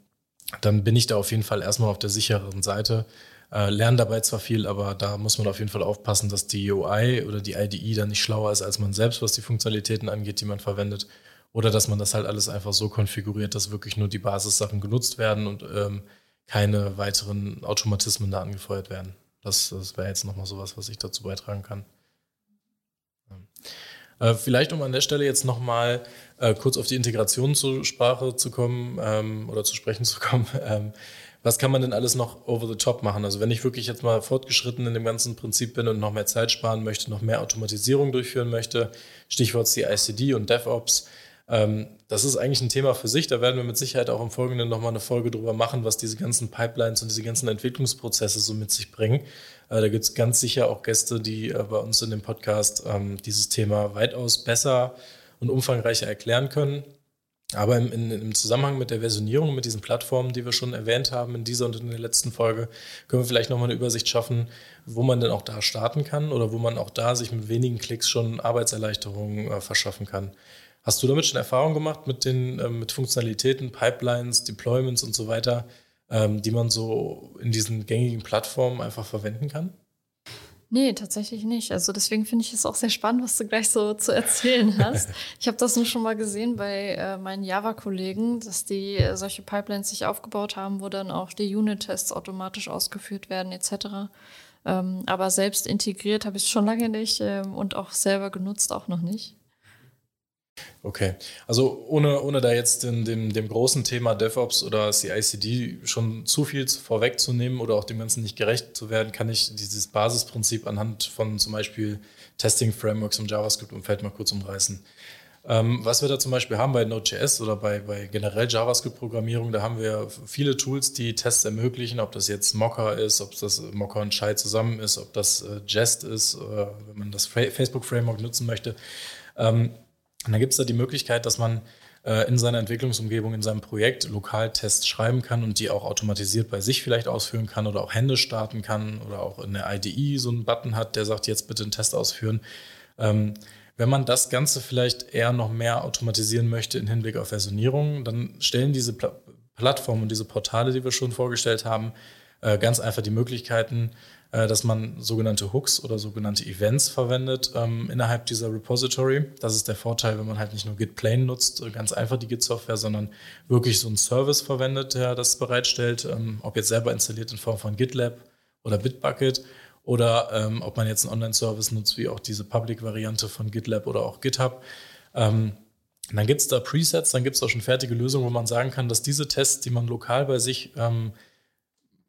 S1: dann bin ich da auf jeden Fall erstmal auf der sicheren Seite. Äh, lerne dabei zwar viel, aber da muss man auf jeden Fall aufpassen, dass die UI oder die IDE dann nicht schlauer ist als man selbst, was die Funktionalitäten angeht, die man verwendet. Oder dass man das halt alles einfach so konfiguriert, dass wirklich nur die Basissachen genutzt werden und ähm, keine weiteren Automatismen da angefeuert werden. Das, das wäre jetzt nochmal sowas, was ich dazu beitragen kann. Äh, vielleicht, um an der Stelle jetzt nochmal äh, kurz auf die Integration zur Sprache zu kommen ähm, oder zu sprechen zu kommen. Ähm, was kann man denn alles noch over the top machen? Also wenn ich wirklich jetzt mal fortgeschritten in dem ganzen Prinzip bin und noch mehr Zeit sparen möchte, noch mehr Automatisierung durchführen möchte, Stichwort CICD und DevOps, das ist eigentlich ein Thema für sich. Da werden wir mit Sicherheit auch im Folgenden nochmal eine Folge drüber machen, was diese ganzen Pipelines und diese ganzen Entwicklungsprozesse so mit sich bringen. Äh, da gibt es ganz sicher auch Gäste, die äh, bei uns in dem Podcast ähm, dieses Thema weitaus besser und umfangreicher erklären können. Aber im, in, im, Zusammenhang mit der Versionierung, mit diesen Plattformen, die wir schon erwähnt haben in dieser und in der letzten Folge, können wir vielleicht nochmal eine Übersicht schaffen, wo man denn auch da starten kann oder wo man auch da sich mit wenigen Klicks schon Arbeitserleichterungen äh, verschaffen kann. Hast du damit schon Erfahrung gemacht mit den ähm, mit Funktionalitäten, Pipelines, Deployments und so weiter, ähm, die man so in diesen gängigen Plattformen einfach verwenden kann?
S2: Nee, tatsächlich nicht. Also deswegen finde ich es auch sehr spannend, was du gleich so zu erzählen hast. ich habe das nur schon mal gesehen bei äh, meinen Java-Kollegen, dass die äh, solche Pipelines sich aufgebaut haben, wo dann auch die Unit-Tests automatisch ausgeführt werden etc. Ähm, aber selbst integriert habe ich es schon lange nicht ähm, und auch selber genutzt auch noch nicht.
S1: Okay, also ohne, ohne da jetzt in dem, dem großen Thema DevOps oder CICD schon zu viel vorwegzunehmen oder auch dem Ganzen nicht gerecht zu werden, kann ich dieses Basisprinzip anhand von zum Beispiel Testing-Frameworks im JavaScript-Umfeld mal kurz umreißen. Ähm, was wir da zum Beispiel haben bei Node.js oder bei, bei generell JavaScript-Programmierung, da haben wir viele Tools, die Tests ermöglichen, ob das jetzt Mocker ist, ob das Mocker und Shai zusammen ist, ob das äh, Jest ist, äh, wenn man das Facebook-Framework nutzen möchte. Ähm, und dann gibt es da die Möglichkeit, dass man äh, in seiner Entwicklungsumgebung, in seinem Projekt Lokaltests schreiben kann und die auch automatisiert bei sich vielleicht ausführen kann oder auch Hände starten kann oder auch in der IDE so einen Button hat, der sagt, jetzt bitte einen Test ausführen. Ähm, wenn man das Ganze vielleicht eher noch mehr automatisieren möchte im Hinblick auf Versionierung, dann stellen diese Pla Plattformen und diese Portale, die wir schon vorgestellt haben, äh, ganz einfach die Möglichkeiten, dass man sogenannte Hooks oder sogenannte Events verwendet ähm, innerhalb dieser Repository. Das ist der Vorteil, wenn man halt nicht nur Git Plain nutzt, äh, ganz einfach die Git-Software, sondern wirklich so einen Service verwendet, der das bereitstellt, ähm, ob jetzt selber installiert in Form von GitLab oder Bitbucket oder ähm, ob man jetzt einen Online-Service nutzt, wie auch diese Public-Variante von GitLab oder auch GitHub. Ähm, dann gibt es da Presets, dann gibt es auch schon fertige Lösungen, wo man sagen kann, dass diese Tests, die man lokal bei sich ähm,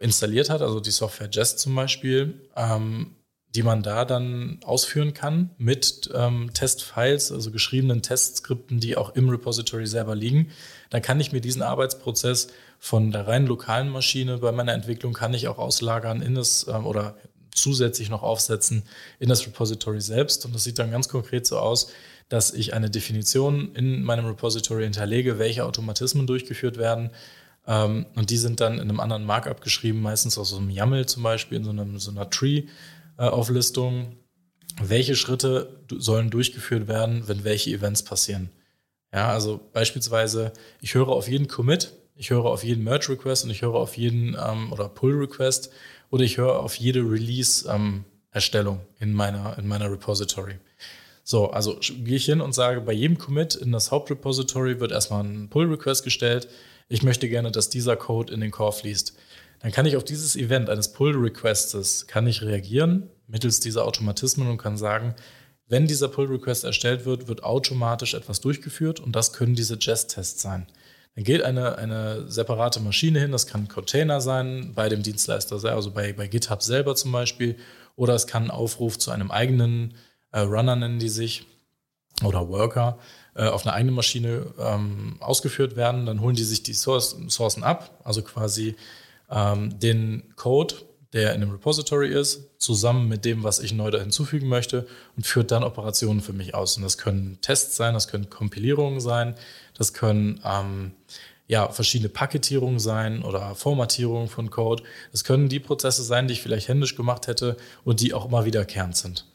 S1: installiert hat, also die Software Jest zum Beispiel, ähm, die man da dann ausführen kann mit ähm, Testfiles, also geschriebenen Testskripten, die auch im Repository selber liegen. Dann kann ich mir diesen Arbeitsprozess von der rein lokalen Maschine bei meiner Entwicklung kann ich auch auslagern in das ähm, oder zusätzlich noch aufsetzen in das Repository selbst. Und das sieht dann ganz konkret so aus, dass ich eine Definition in meinem Repository hinterlege, welche Automatismen durchgeführt werden Ähm, und die sind dann in einem anderen Markup geschrieben, meistens aus so einem YAML zum Beispiel, in so, einem, so einer Tree-Auflistung. welche Schritte sollen durchgeführt werden, wenn welche Events passieren? Ja, also beispielsweise, ich höre auf jeden Commit, ich höre auf jeden Merge-Request und ich höre auf jeden ähm, oder Pull-Request oder ich höre auf jede Release-Erstellung ähm, in, meiner, in meiner Repository. So, also gehe ich hin und sage, bei jedem Commit in das Hauptrepository wird erstmal ein Pull-Request gestellt. Ich möchte gerne, dass dieser Code in den Core fließt. Dann kann ich auf dieses Event eines Pull-Requestes kann ich reagieren mittels dieser Automatismen und kann sagen, wenn dieser Pull-Request erstellt wird, wird automatisch etwas durchgeführt und das können diese Jest-Tests sein. Dann geht eine, eine separate Maschine hin, das kann ein Container sein, bei dem Dienstleister, also bei, bei GitHub selber zum Beispiel, oder es kann ein Aufruf zu einem eigenen äh, Runner nennen die sich, oder Worker, äh, auf einer eigenen Maschine ähm, ausgeführt werden. Dann holen die sich die Source, Sourcen ab, also quasi ähm, den Code, der in dem Repository ist, zusammen mit dem, was ich neu da hinzufügen möchte und führt dann Operationen für mich aus. Und das können Tests sein, das können Kompilierungen sein, das können ähm, ja, verschiedene Paketierungen sein oder Formatierungen von Code. Das können die Prozesse sein, die ich vielleicht händisch gemacht hätte und die auch immer wiederkehrend sind.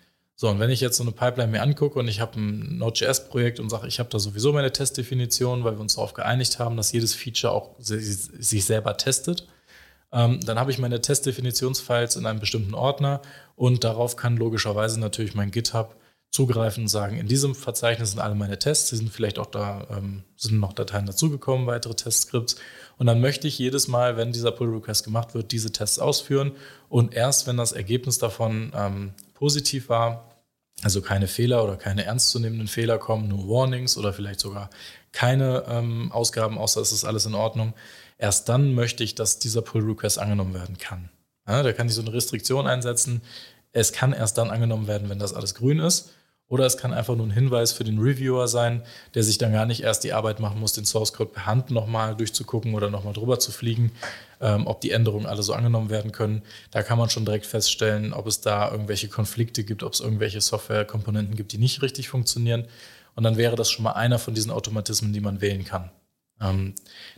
S1: So, und wenn ich jetzt so eine Pipeline mir angucke und ich habe ein Node.js-Projekt und sage, ich habe da sowieso meine Testdefinition, weil wir uns darauf geeinigt haben, dass jedes Feature auch sich selber testet, ähm, dann habe ich meine Testdefinitionsfiles in einem bestimmten Ordner und darauf kann logischerweise natürlich mein GitHub zugreifen und sagen, in diesem Verzeichnis sind alle meine Tests, sie sind vielleicht auch da, ähm, sind noch Dateien dazugekommen, weitere Testscripts. Und dann möchte ich jedes Mal, wenn dieser Pull Request gemacht wird, diese Tests ausführen. Und erst wenn das Ergebnis davon ähm, positiv war, also keine Fehler oder keine ernstzunehmenden Fehler kommen, nur Warnings oder vielleicht sogar keine ähm, Ausgaben, außer es ist alles in Ordnung, Erst dann möchte ich, dass dieser Pull Request angenommen werden kann. Ja, da kann ich so eine Restriktion einsetzen. Es kann erst dann angenommen werden, wenn das alles grün ist. Oder es kann einfach nur ein Hinweis für den Reviewer sein, der sich dann gar nicht erst die Arbeit machen muss, den Source Code per Hand nochmal durchzugucken oder nochmal drüber zu fliegen, ähm, ob die Änderungen alle so angenommen werden können. Da kann man schon direkt feststellen, ob es da irgendwelche Konflikte gibt, ob es irgendwelche Softwarekomponenten gibt, die nicht richtig funktionieren. Und dann wäre das schon mal einer von diesen Automatismen, die man wählen kann. Ähm,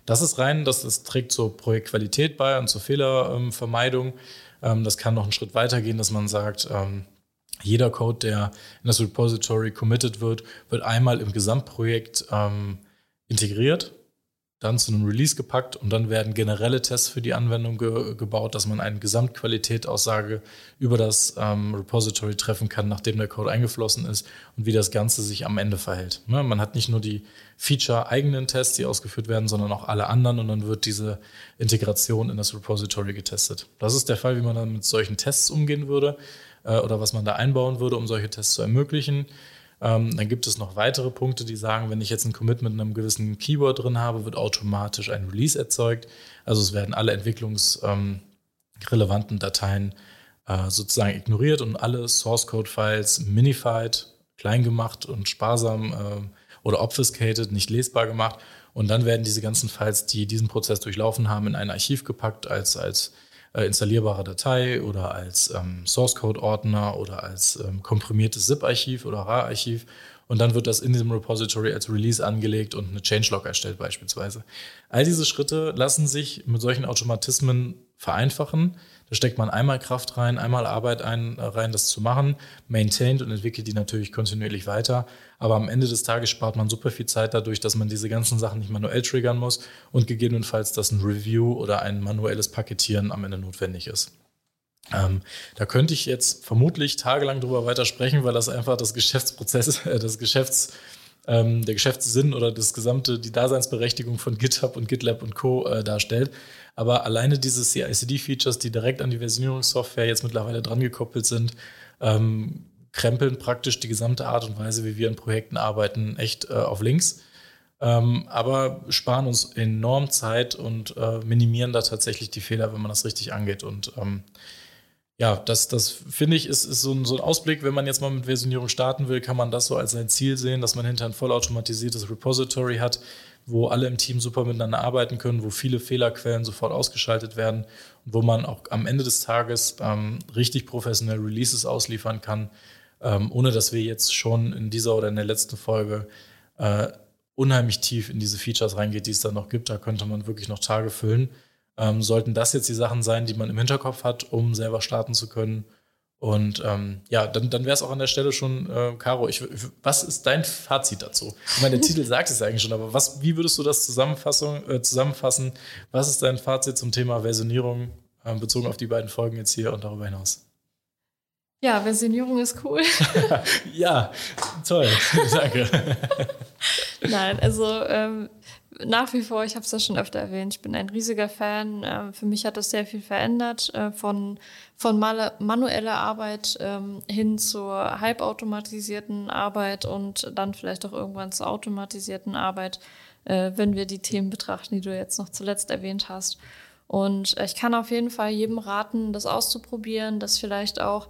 S1: das ist rein, das, das trägt zur Projektqualität bei und zur Fehlervermeidung. Ähm, das kann noch einen Schritt weiter gehen, dass man sagt, ähm, jeder Code, der in das Repository committed wird, wird einmal im Gesamtprojekt integriert dann zu einem Release gepackt und dann werden generelle Tests für die Anwendung ge gebaut, dass man eine Gesamtqualitätsaussage über das ähm, Repository treffen kann, nachdem der Code eingeflossen ist und wie das Ganze sich am Ende verhält. Ne? Man hat nicht nur die Feature-eigenen Tests, die ausgeführt werden, sondern auch alle anderen und dann wird diese Integration in das Repository getestet. Das ist der Fall, wie man dann mit solchen Tests umgehen würde äh, oder was man da einbauen würde, um solche Tests zu ermöglichen. Ähm, dann gibt es noch weitere Punkte, die sagen, wenn ich jetzt ein Commit mit einem gewissen Keyword drin habe, wird automatisch ein Release erzeugt. Also es werden alle entwicklungsrelevanten ähm, Dateien äh, sozusagen ignoriert und alle Source Code Files minified, klein gemacht und sparsam äh, oder obfuscated, nicht lesbar gemacht. Und dann werden diese ganzen Files, die diesen Prozess durchlaufen haben, in ein Archiv gepackt als, als äh, installierbare Datei oder als ähm, Source Code Ordner oder als ähm, komprimiertes ZIP-Archiv oder RAR-Archiv. Und dann wird das in diesem Repository als Release angelegt und eine Changelog erstellt beispielsweise. All diese Schritte lassen sich mit solchen Automatismen vereinfachen. Da steckt man einmal Kraft rein, einmal Arbeit ein, äh, rein, das zu machen, maintained und entwickelt die natürlich kontinuierlich weiter. Aber am Ende des Tages spart man super viel Zeit dadurch, dass man diese ganzen Sachen nicht manuell triggern muss und gegebenenfalls, dass ein Review oder ein manuelles Paketieren am Ende notwendig ist. Ähm, da könnte ich jetzt vermutlich tagelang drüber weiter sprechen, weil das einfach das Geschäftsprozess, äh, das Geschäfts, ähm, der Geschäftssinn oder das gesamte, die Daseinsberechtigung von GitHub und GitLab und Co. Äh, darstellt. Aber alleine diese CI-CD-Features, die direkt an die Versionierungssoftware jetzt mittlerweile dran gekoppelt sind, ähm, krempeln praktisch die gesamte Art und Weise, wie wir in Projekten arbeiten, echt äh, auf links. Ähm, aber sparen uns enorm Zeit und äh, minimieren da tatsächlich die Fehler, wenn man das richtig angeht. Und ähm, ja, das, das finde ich, ist, ist so, ein, so ein Ausblick. Wenn man jetzt mal mit Versionierung starten will, kann man das so als sein Ziel sehen, dass man hinter ein vollautomatisiertes Repository hat, wo alle im Team super miteinander arbeiten können, wo viele Fehlerquellen sofort ausgeschaltet werden und wo man auch am Ende des Tages ähm, richtig professionell Releases ausliefern kann, ähm, ohne dass wir jetzt schon in dieser oder in der letzten Folge äh, unheimlich tief in diese Features reingeht, die es dann noch gibt. Da könnte man wirklich noch Tage füllen. Ähm, sollten das jetzt die Sachen sein, die man im Hinterkopf hat, um selber starten zu können? Und ähm, ja, dann, dann wäre es auch an der Stelle schon, äh, Caro, ich, was ist dein Fazit dazu? Ich meine, der Titel sagt es eigentlich schon, aber was, wie würdest du das Zusammenfassung, äh, zusammenfassen? Was ist dein Fazit zum Thema Versionierung äh, bezogen auf die beiden Folgen jetzt hier und darüber hinaus?
S2: Ja, Versionierung ist cool.
S1: ja, toll, danke.
S2: Nein, also ähm, nach wie vor, ich habe es ja schon öfter erwähnt, ich bin ein riesiger Fan. Ähm, für mich hat das sehr viel verändert, äh, von, von manueller Arbeit ähm, hin zur halbautomatisierten Arbeit und dann vielleicht auch irgendwann zur automatisierten Arbeit, äh, wenn wir die Themen betrachten, die du jetzt noch zuletzt erwähnt hast. Und äh, ich kann auf jeden Fall jedem raten, das auszuprobieren, das vielleicht auch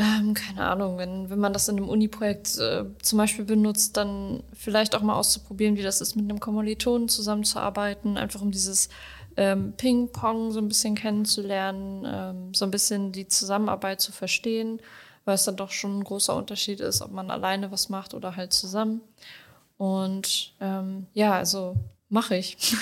S2: ähm, keine Ahnung, wenn, wenn man das in einem Uni-Projekt äh, zum Beispiel benutzt, dann vielleicht auch mal auszuprobieren, wie das ist, mit einem Kommilitonen zusammenzuarbeiten, einfach um dieses ähm, Ping-Pong so ein bisschen kennenzulernen, ähm, so ein bisschen die Zusammenarbeit zu verstehen, weil es dann doch schon ein großer Unterschied ist, ob man alleine was macht oder halt zusammen. Und ähm, ja, also mache ich.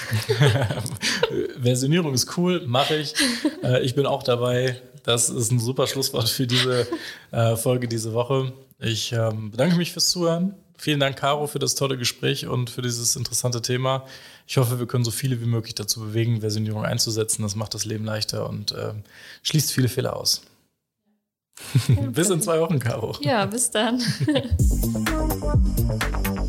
S1: Versionierung ist cool, mache ich. Äh, ich bin auch dabei. Das ist ein super Schlusswort für diese äh, Folge diese Woche. Ich ähm, bedanke mich fürs Zuhören. Vielen Dank, Caro, für das tolle Gespräch und für dieses interessante Thema. Ich hoffe, wir können so viele wie möglich dazu bewegen, Versionierung einzusetzen. Das macht das Leben leichter und äh, schließt viele Fehler aus. bis in zwei Wochen, Caro.
S2: Ja, bis dann.